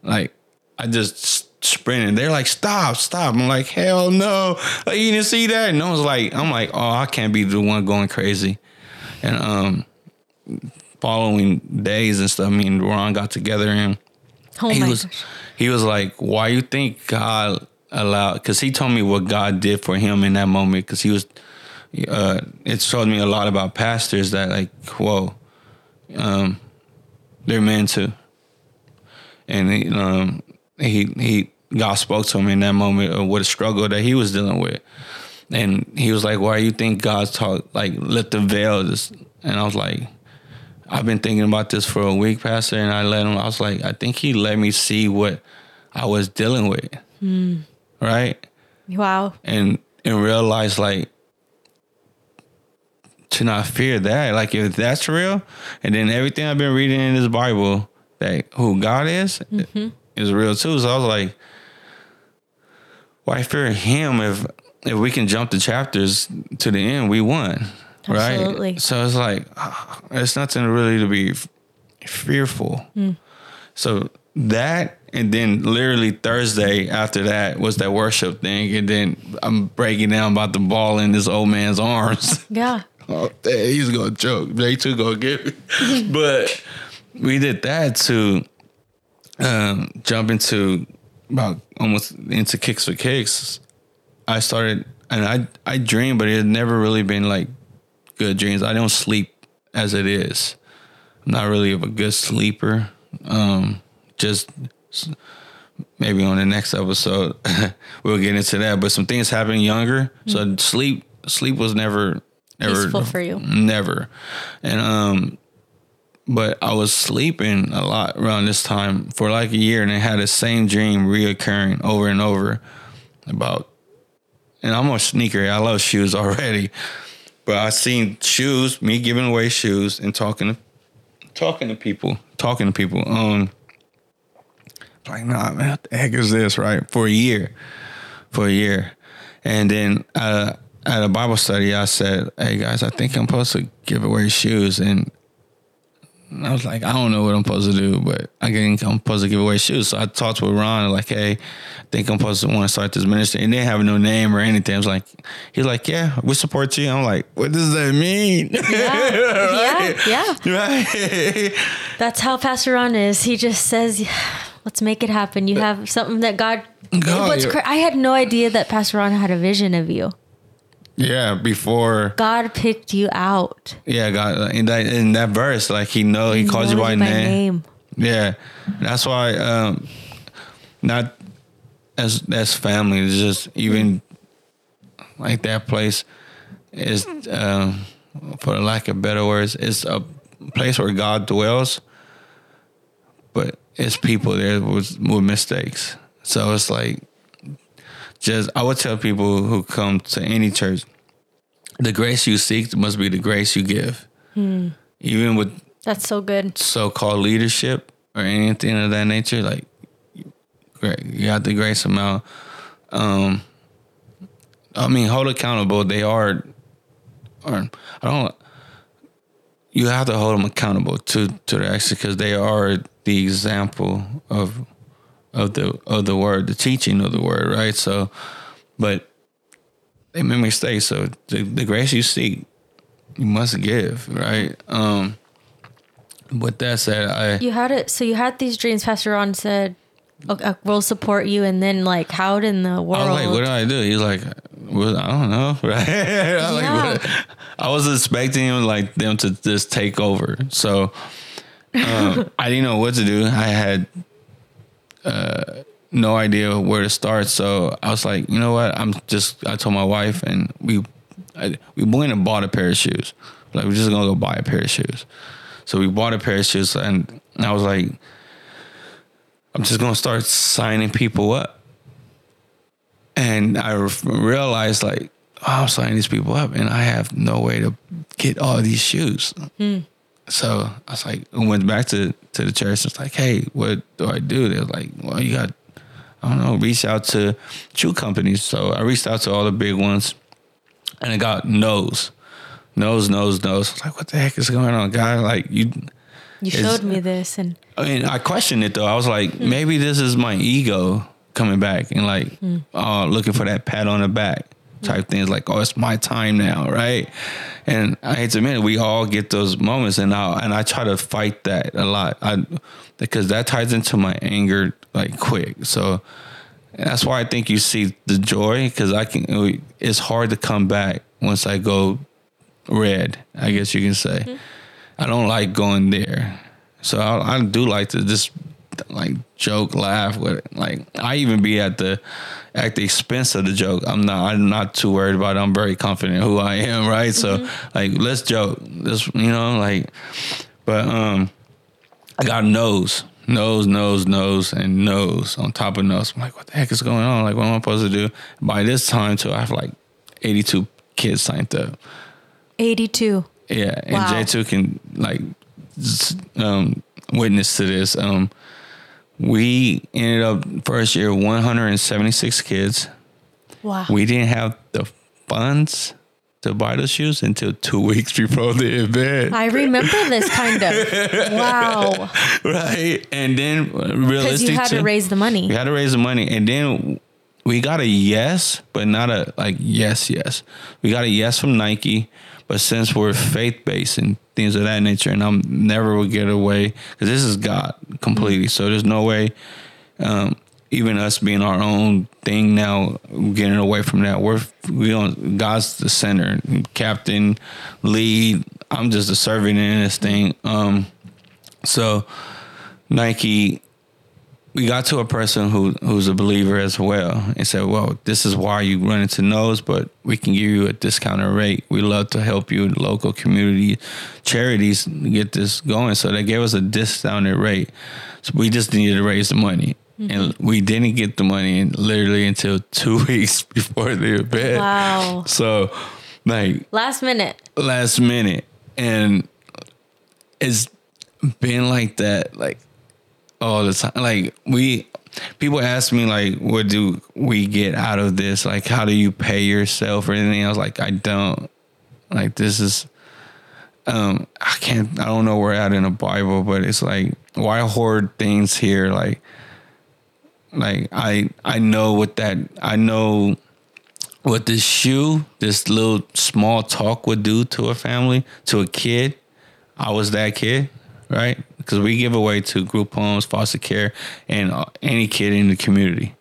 like I just sprinting. They're like, stop, stop. I'm like, hell no. Like, you didn't see that? And I was like, I'm like, oh, I can't be the one going crazy. And um following days and stuff, me and Ron got together and oh he was gosh. he was like, why you think God allowed because he told me what God did for him in that moment because he was uh, it showed me a lot about pastors that like whoa um, they're men too and he, um, he he God spoke to him in that moment of what a struggle that he was dealing with. And he was like, Why do you think God taught like lift the veil? Just, and I was like, I've been thinking about this for a week, Pastor, and I let him I was like, I think he let me see what I was dealing with. Mm. Right? Wow. And and realize like to not fear that. Like if that's real, and then everything I've been reading in this Bible that who God is mm-hmm. is real too. So I was like, why fear him if if we can jump the chapters to the end, we won. Absolutely. Right. So it's like oh, it's nothing really to be fearful. Mm. So that and then literally Thursday after that was that worship thing, and then I'm breaking down about the ball in this old man's arms. Yeah. oh, he's gonna choke. They too gonna get me. but we did that to um, jump into about almost into kicks for kicks, I started and I I dream, but it had never really been like good dreams. I don't sleep as it is. I'm not really of a good sleeper. Um, just maybe on the next episode we'll get into that. But some things happened younger, mm-hmm. so sleep sleep was never ever peaceful for you. Never, and um, but I was sleeping a lot around this time for like a year, and I had the same dream reoccurring over and over about and I'm a sneaker. I love shoes already, but I seen shoes, me giving away shoes and talking to talking to people, talking to people. Um, like, nah, man, what the heck is this? Right for a year, for a year, and then uh, at a Bible study, I said, "Hey guys, I think I'm supposed to give away shoes," and I was like, I don't know what I'm supposed to do, but I think I'm supposed to give away shoes. So I talked with Ron, like, hey, I think I'm supposed to want to start this ministry. And they have no name or anything. I was like, he's like, yeah, we support you. I'm like, what does that mean? Yeah, yeah, yeah. right. That's how Pastor Ron is. He just says, "Yeah, "Let's make it happen." You have something that God. God, I had no idea that Pastor Ron had a vision of you. Yeah, before, God picked you out. yeah, God, in that in that verse, like he know he, calls you knows by, name. Yeah, that's why. Um, not as as family. It's just even like that place is, um, for lack of better words, it's a place where God dwells, but it's people there with with mistakes. So it's like, just I would tell people who come to any church, the grace you seek must be the grace you give. Even with That's so good. so-called leadership or anything of that nature, like great, you have the grace amount. Um, I mean, hold accountable. They are, or I don't. You have to hold them accountable to to the exit because they are the example of of the of the word, the teaching of the word, right? So, but they make mistakes. So the, the grace you seek, you must give, right? Um, with that said, I You had it. So you had these dreams. Pastor Ron said, okay, "We'll support you." And then, like, how in the world? I was like, what do I do? He's like, well, I don't know, right? I, was Yeah. like? I was expecting him like them to just take over. So um, I didn't know what to do. I had uh, no idea where to start. So I was like, you know what? I'm just. I told my wife, and we I, we went and bought a pair of shoes. Like we're just gonna go buy a pair of shoes. So we bought a pair of shoes, and I was like, I'm just gonna start signing people up. And I realized like, oh, I'm signing these people up, and I have no way to get all these shoes. So I was like, went back to to the church. It's like, hey, what do I do? They're like, well, you got, I don't know, reach out to shoe companies. So I reached out to all the big ones, and I got no's, no's, no's, no's. I was like, what the heck is going on, guy? Like you. you showed me this, and I mean, I questioned it though. I was like, maybe this is my ego coming back and like, uh, looking for that pat on the back type things. Like, oh, it's my time now, right? And I hate to admit it, we all get those moments, and I and I try to fight that a lot. I because that ties into my anger like quick. So that's why I think you see the joy because I can. It's hard to come back once I go red. I guess you can say. Mm-hmm. I don't like going there. So I, I do like to just like joke, laugh with it. Like I even be at the at the expense of the joke. I'm not I'm not too worried about it. I'm very confident who I am, right? So like let's joke. Let's you know, like but um I got nose. Nose, nose, nose, and nose on top of nose. I'm like, what the heck is going on? Like, what am I supposed to do? By this time, too, I have like 82 kids signed up. eighty-two. Yeah, and Wow. J2 can like um, witness to this. Um, we ended up first year 176 kids. Wow. We didn't have the funds to buy the shoes until two weeks before the event, I remember this kind of. Wow. right? And then uh, realistically, Because you had to raise the money. we had to raise the money, and then we got a yes, but not a like yes, yes. We got a yes from Nike, but since we're faith based and things of that nature, and I'm never will get away because this is God completely. So there's no way, um, even us being our own thing now, getting away from that. We're we on God's the center, captain, lead. I'm just a servant in this thing. Um, so Nike we got to a person who who's a believer as well and said, "Well, this is why you run into nose, but we can give you a discounted rate. We love to help you, local community charities, get this going." So they gave us a discounted rate. So we just needed to raise the money, mm-hmm. and we didn't get the money literally until two weeks before the event. Wow. So, like Last minute. last minute, and it's been like that, like all the time. Like we, people ask me like, what do we get out of this? Like, how do you pay yourself or anything? Was like, I don't. Like this is, um, I can't. I don't know where at in the Bible, but it's like, why hoard things here? Like, like I I know what that I know what this shoe, this little small talk would do to a family, to a kid. I was that kid, right? Because we give away to group homes, foster care, and uh, any kid in the community.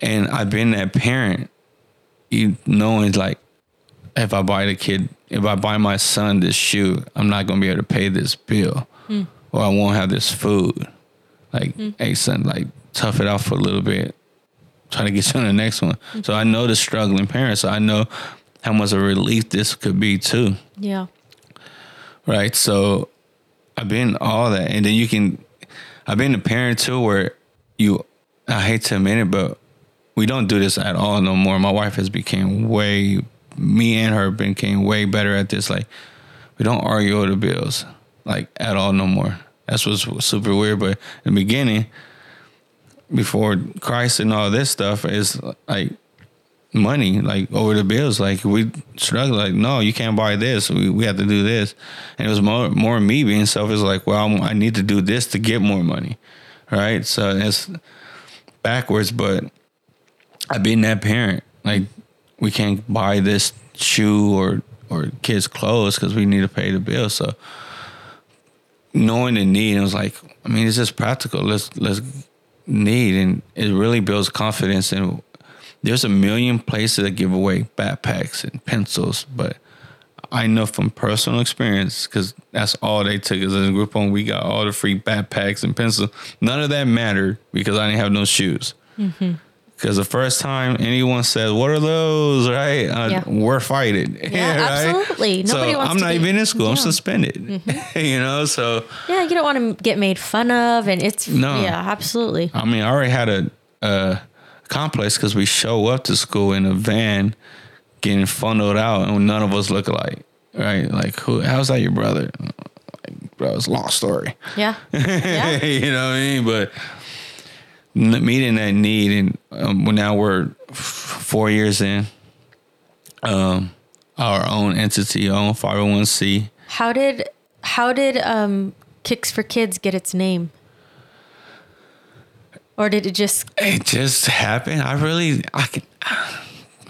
And I've been that parent, you knowing like, if I buy the kid, if I buy my son this shoe, I'm not gonna be able to pay this bill, hmm. or I won't have this food. Like, hmm. hey son, like tough it out for a little bit, try to get you on the next one. Hmm. So I know the struggling parents. So I know how much of a relief this could be too Yeah. right? So I've been all that, and then you can. I've been a parent too, where you. I hate to admit it, but we don't do this at all no more. My wife has became way. Me and her became way better at this. Like we don't argue over the bills, like at all no more. That's what's super weird. But in the beginning, before Christ and all this stuff, is like money like over the bills. Like we struggle like no you can't buy this. We, we have to do this. And it was more more me being selfish like well I'm, i need to do this to get more money right? So it's backwards but i've been that parent. Like we can't buy this shoe or or kids clothes because we need to pay the bill. So knowing the need it was like i mean it's just practical. Let's let's need and it really builds confidence and there's a million places that give away backpacks and pencils, but I know from personal experience because that's all they took as a group home. We got all the free backpacks and pencils. None of that mattered because I didn't have no shoes. Because the first time anyone says, "What are those?" Right, uh, Yeah. we're fighting. Yeah, absolutely. Nobody so I'm not be- even in school. I'm yeah. suspended. you know, so Yeah, you don't want to get made fun of, and it's No. yeah, absolutely. I mean, I already had a, a complex because we show up to school in a van, getting funneled out, and none of us look alike. Right? Like, who? How's that your brother? Like, bro, it's a long story. Yeah, yeah, you know what I mean? But meeting that need, and um, now we're f- four years in. Um, our own entity, our own five hundred one c. How did how did um Kicks for Kids get its name? Or did it just It just happened. I really, I can,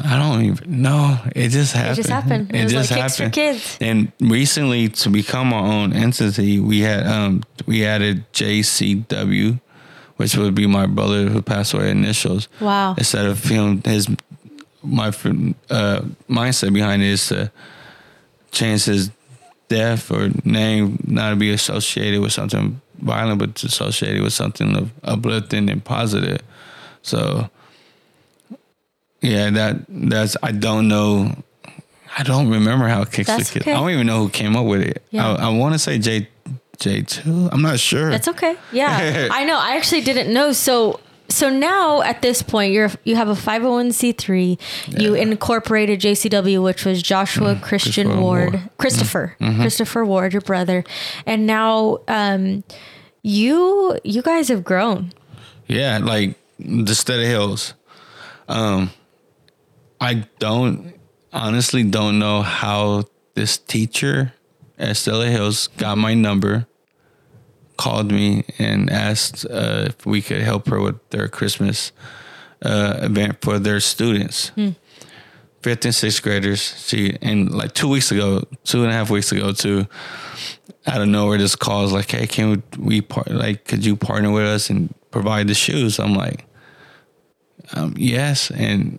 I don't even know. It just happened. It just happened. It was like Kicks for Kids. And recently, to become our own entity, we had um we added JCW, which would be my brother who passed away initials. Wow. Instead of him, his my uh, mindset behind it is to change his death or name not to be associated with something violent, but to associated with something of uplifting and positive. So, yeah, that that's I don't know. I don't remember how it kicks That's the kid. okay. I don't even know who came up with it. Yeah. I, I want to say J J two. I'm not sure. That's okay. Yeah, I know. I actually didn't know. So so now at this point, you're you have a 501c3. You incorporated JCW, which was Joshua Christian Mm, Christopher Ward, Ward. Christopher Mm-hmm. Christopher Ward, your brother, and now um, you you guys have grown. Yeah, like the Stella Hills. Um, I don't honestly don't know how this teacher at Stella Hills got my number, called me and asked uh, if we could help her with their Christmas uh, event for their students. Fifth and sixth graders. She and like two weeks ago, two and a half weeks ago, too, out of nowhere, this calls like, "Hey, can we, we part? Like, could you partner with us and provide the shoes?" I'm like, um, "Yes." And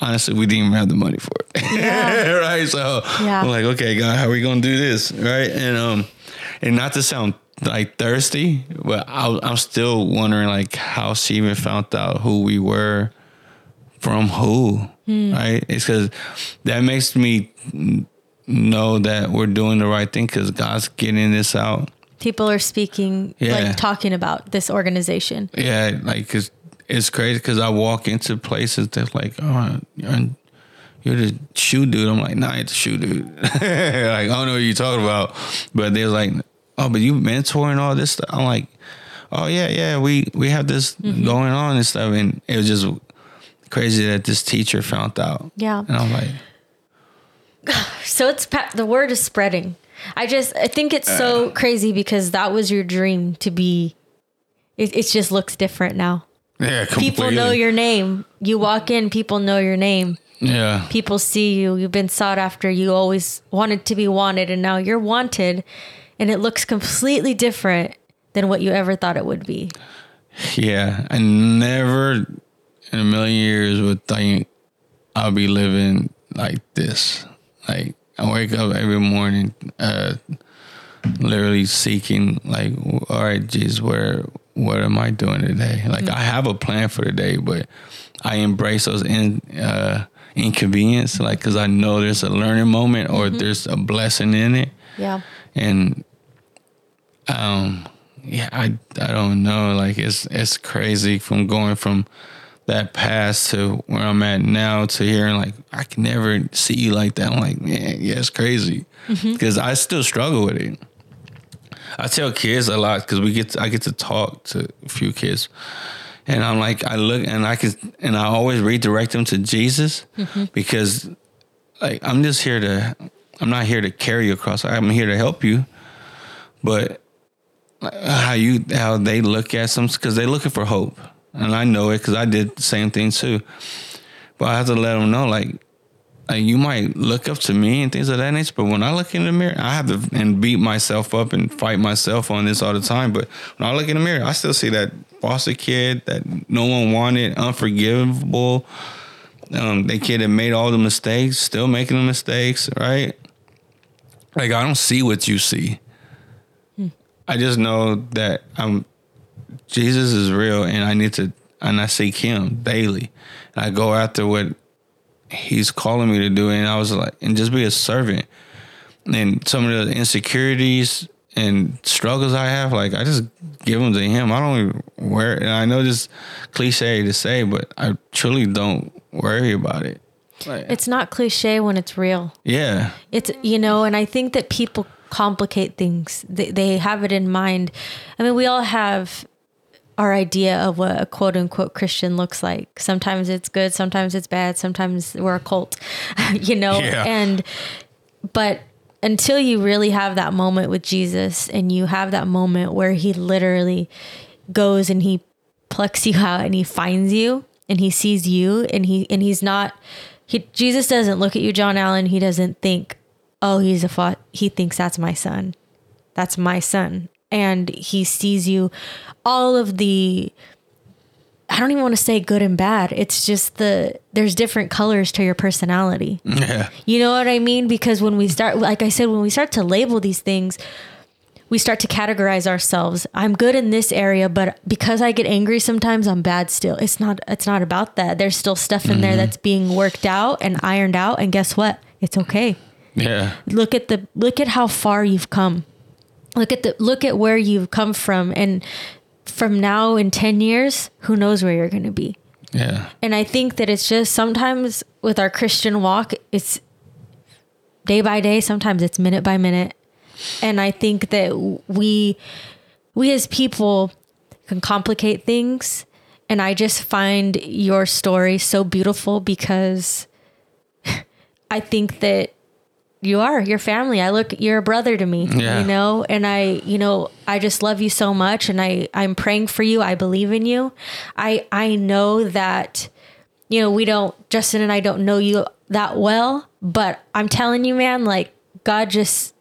honestly, we didn't even have the money for it, right? So Yeah. I'm like, "Okay, God, how are we gonna do this?" Right? And um, and not to sound like thirsty, but I, I'm still wondering like how she even found out who we were from who, hmm. right? It's because that makes me know that we're doing the right thing because God's getting this out. People are speaking, Yeah. like talking about this organization. Yeah, like cause it's crazy because I walk into places that's like, oh, you're, the shoe dude. I'm like, nah, I ain't the shoe dude. like I don't know what you're talking about, but they're like, oh, but you mentoring all this stuff. I'm like, oh yeah, yeah, we we have this mm-hmm. going on and stuff, and it was just crazy that this teacher found out. Yeah. and I'm like, So it's the word is spreading. I just I think it's so uh, crazy because that was your dream to be. It, it just looks different now. yeah, completely. People know your name. You walk in, people know your name. yeah. People see you. You've been sought after. You always wanted to be wanted, and now you're wanted, and it looks completely different than what you ever thought it would be. Yeah, I never in a million years would think I'll be living like this. Like I wake up every morning, uh, literally seeking, like, all right, Jesus, where, what am I doing today? Like I have a plan for the day, but I embrace those in, uh, inconvenience, like, cause I know there's a learning moment or there's a blessing in it Yeah. and um yeah i i don't know like it's it's crazy from going from that past to where i'm at now to hearing like i can never see you like that. I'm like man yeah it's crazy. Mm-hmm. Because i still struggle with it. I tell kids a lot because we get to, i get to talk to a few kids and i'm like i look and i can and i always redirect them to jesus mm-hmm. because like i'm just here to i'm not here to carry you across. I'm here to help you but how you how they look at some because they're looking for hope and i know it because i did the same thing too. But i have to let them know like like you might look up to me and things of that nature but when i look in the mirror i have to and beat myself up and fight myself on this all the time. But when i look in the mirror i still see that foster kid that no one wanted unforgivable. Um, that kid that made all the mistakes still making the mistakes right? Like i don't see what you see. I just know that I'm Jesus is real and I need to and I seek him daily. And I go after what he's calling me to do and I was like and just be a servant. And some of the insecurities and struggles I have, like I just give them to him. I don't even worry. And I know this cliche to say, but I truly don't worry about it. Like, It's not cliche when it's real. yeah. It's you know, and I think that people complicate things. They they have it in mind. I mean, we all have our idea of what a quote unquote Christian looks like. Sometimes it's good, sometimes it's bad, sometimes we're a cult, you know? Yeah. And but until you really have that moment with Jesus and you have that moment where he literally goes and he plucks you out and he finds you and he sees you and he and he's not he Jesus doesn't look at you John L he doesn't think oh he's a fa-. he thinks that's my son that's my son and he sees you all of the I don't even want to say good and bad it's just the there's different colors to your personality Yeah. you know what I mean? Because when we start, like I said, when we start to label these things, we start to categorize ourselves. I'm good in this area, but because I get angry sometimes, I'm bad still. It's not. It's not about that. There's still stuff in there mm-hmm. that's being worked out and ironed out. And guess what? It's okay. Yeah. Look at the look at how far you've come. Look at the look at where you've come from, and from now in ten years, who knows where you're going to be. Yeah. And I think that it's just sometimes with our Christian walk, it's day by day, sometimes it's minute by minute. And I think that we we as people can complicate things and I just find your story so beautiful because I think that you are your family. I look you're a brother to me, Yeah. you know, and I, you know, I just love you so much and I I'm praying for you. I believe in you. I I know that you know, we don't Justin and I don't know you that well, but I'm telling you man, like God just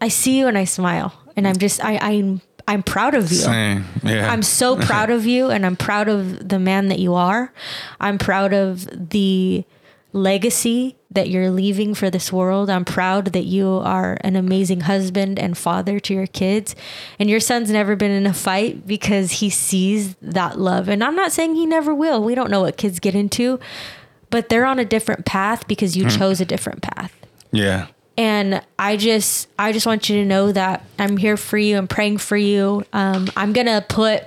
I see you and I smile and I'm just I I'm I'm proud of you. Same. Yeah. I'm so proud of you and I'm proud of the man that you are. I'm proud of the legacy that you're leaving for this world. I'm proud that you are an amazing husband and father to your kids. And your son's never been in a fight because he sees that love. And I'm not saying he never will. We don't know what kids get into, but they're on a different path because you chose a different path. yeah. And I just, I just want you to know that I'm here for you. I'm praying for you. Um, I'm gonna put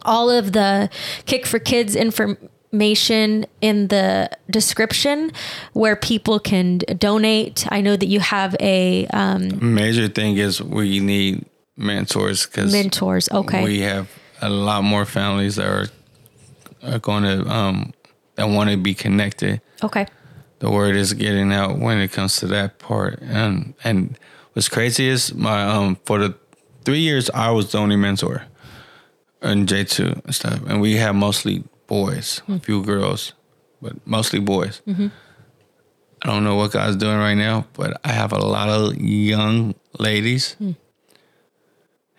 all of the Kick for Kids information in the description where people can donate. I know that you have a um, Major thing is we need mentors because mentors. Okay. we have a lot more families that are are going to um that want to be connected. okay. The word is getting out when it comes to that part, and and what's crazy is my um for the three years I was the only mentor in J two and stuff, and we had mostly boys, a hmm. few girls, but mostly boys. Mm-hmm. I don't know what God's doing right now, but I have a lot of young ladies, hmm.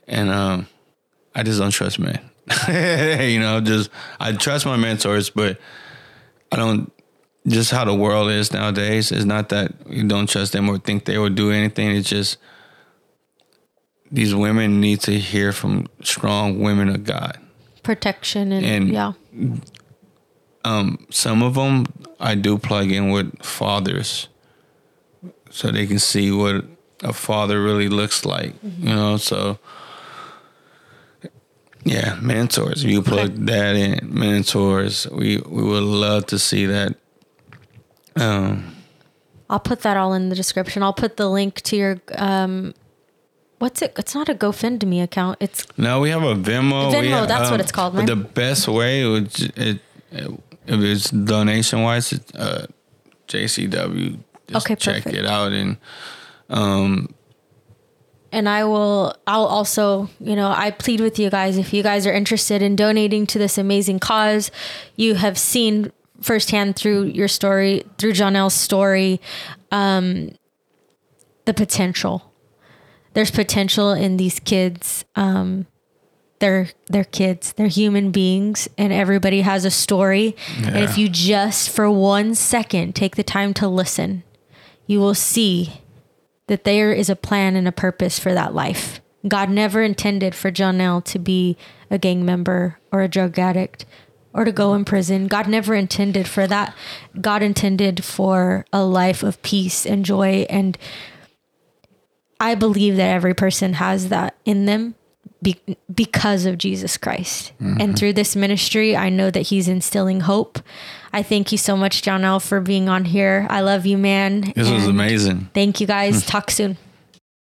and um, I just don't trust men. you know, just I trust my mentors, but I don't. Just how the world is nowadays is not that you don't trust them or think they will do anything. It's just these women need to hear from strong women of God. Protection and, And- yeah. Some of them I do plug in with fathers, so they can see what a father really looks like. You know, so yeah, mentors. If you plug that in, mentors. We we would love to see that. Um, I'll put that all in the description. I'll put the link to your um what's it? It's not a GoFundMe account. It's No, we have a Venmo. Venmo, have, that's what it's called, But right? the best way would j- it, it if it's donation wise, it's uh, JCW. Just Okay, check perfect. it out and um, and I will I'll also, you know, I plead with you guys if you guys are interested in donating to this amazing cause, you have seen firsthand through your story, through John L's story, um the potential. There's potential in these kids. Um they're they're kids. They're human beings and everybody has a story. And if you just for one second take the time to listen, you will see that there is a plan and a purpose for that life. God never intended for John L to be a gang member or a drug addict or to go in prison. God never intended for that. God intended for a life of peace and joy. And I believe that every person has that in them be- because of Jesus Christ. And through this ministry, I know that He's instilling hope. I thank you so much, John L, for being on here. I love you, man. this was amazing. Thank you guys. Hmm. Talk soon.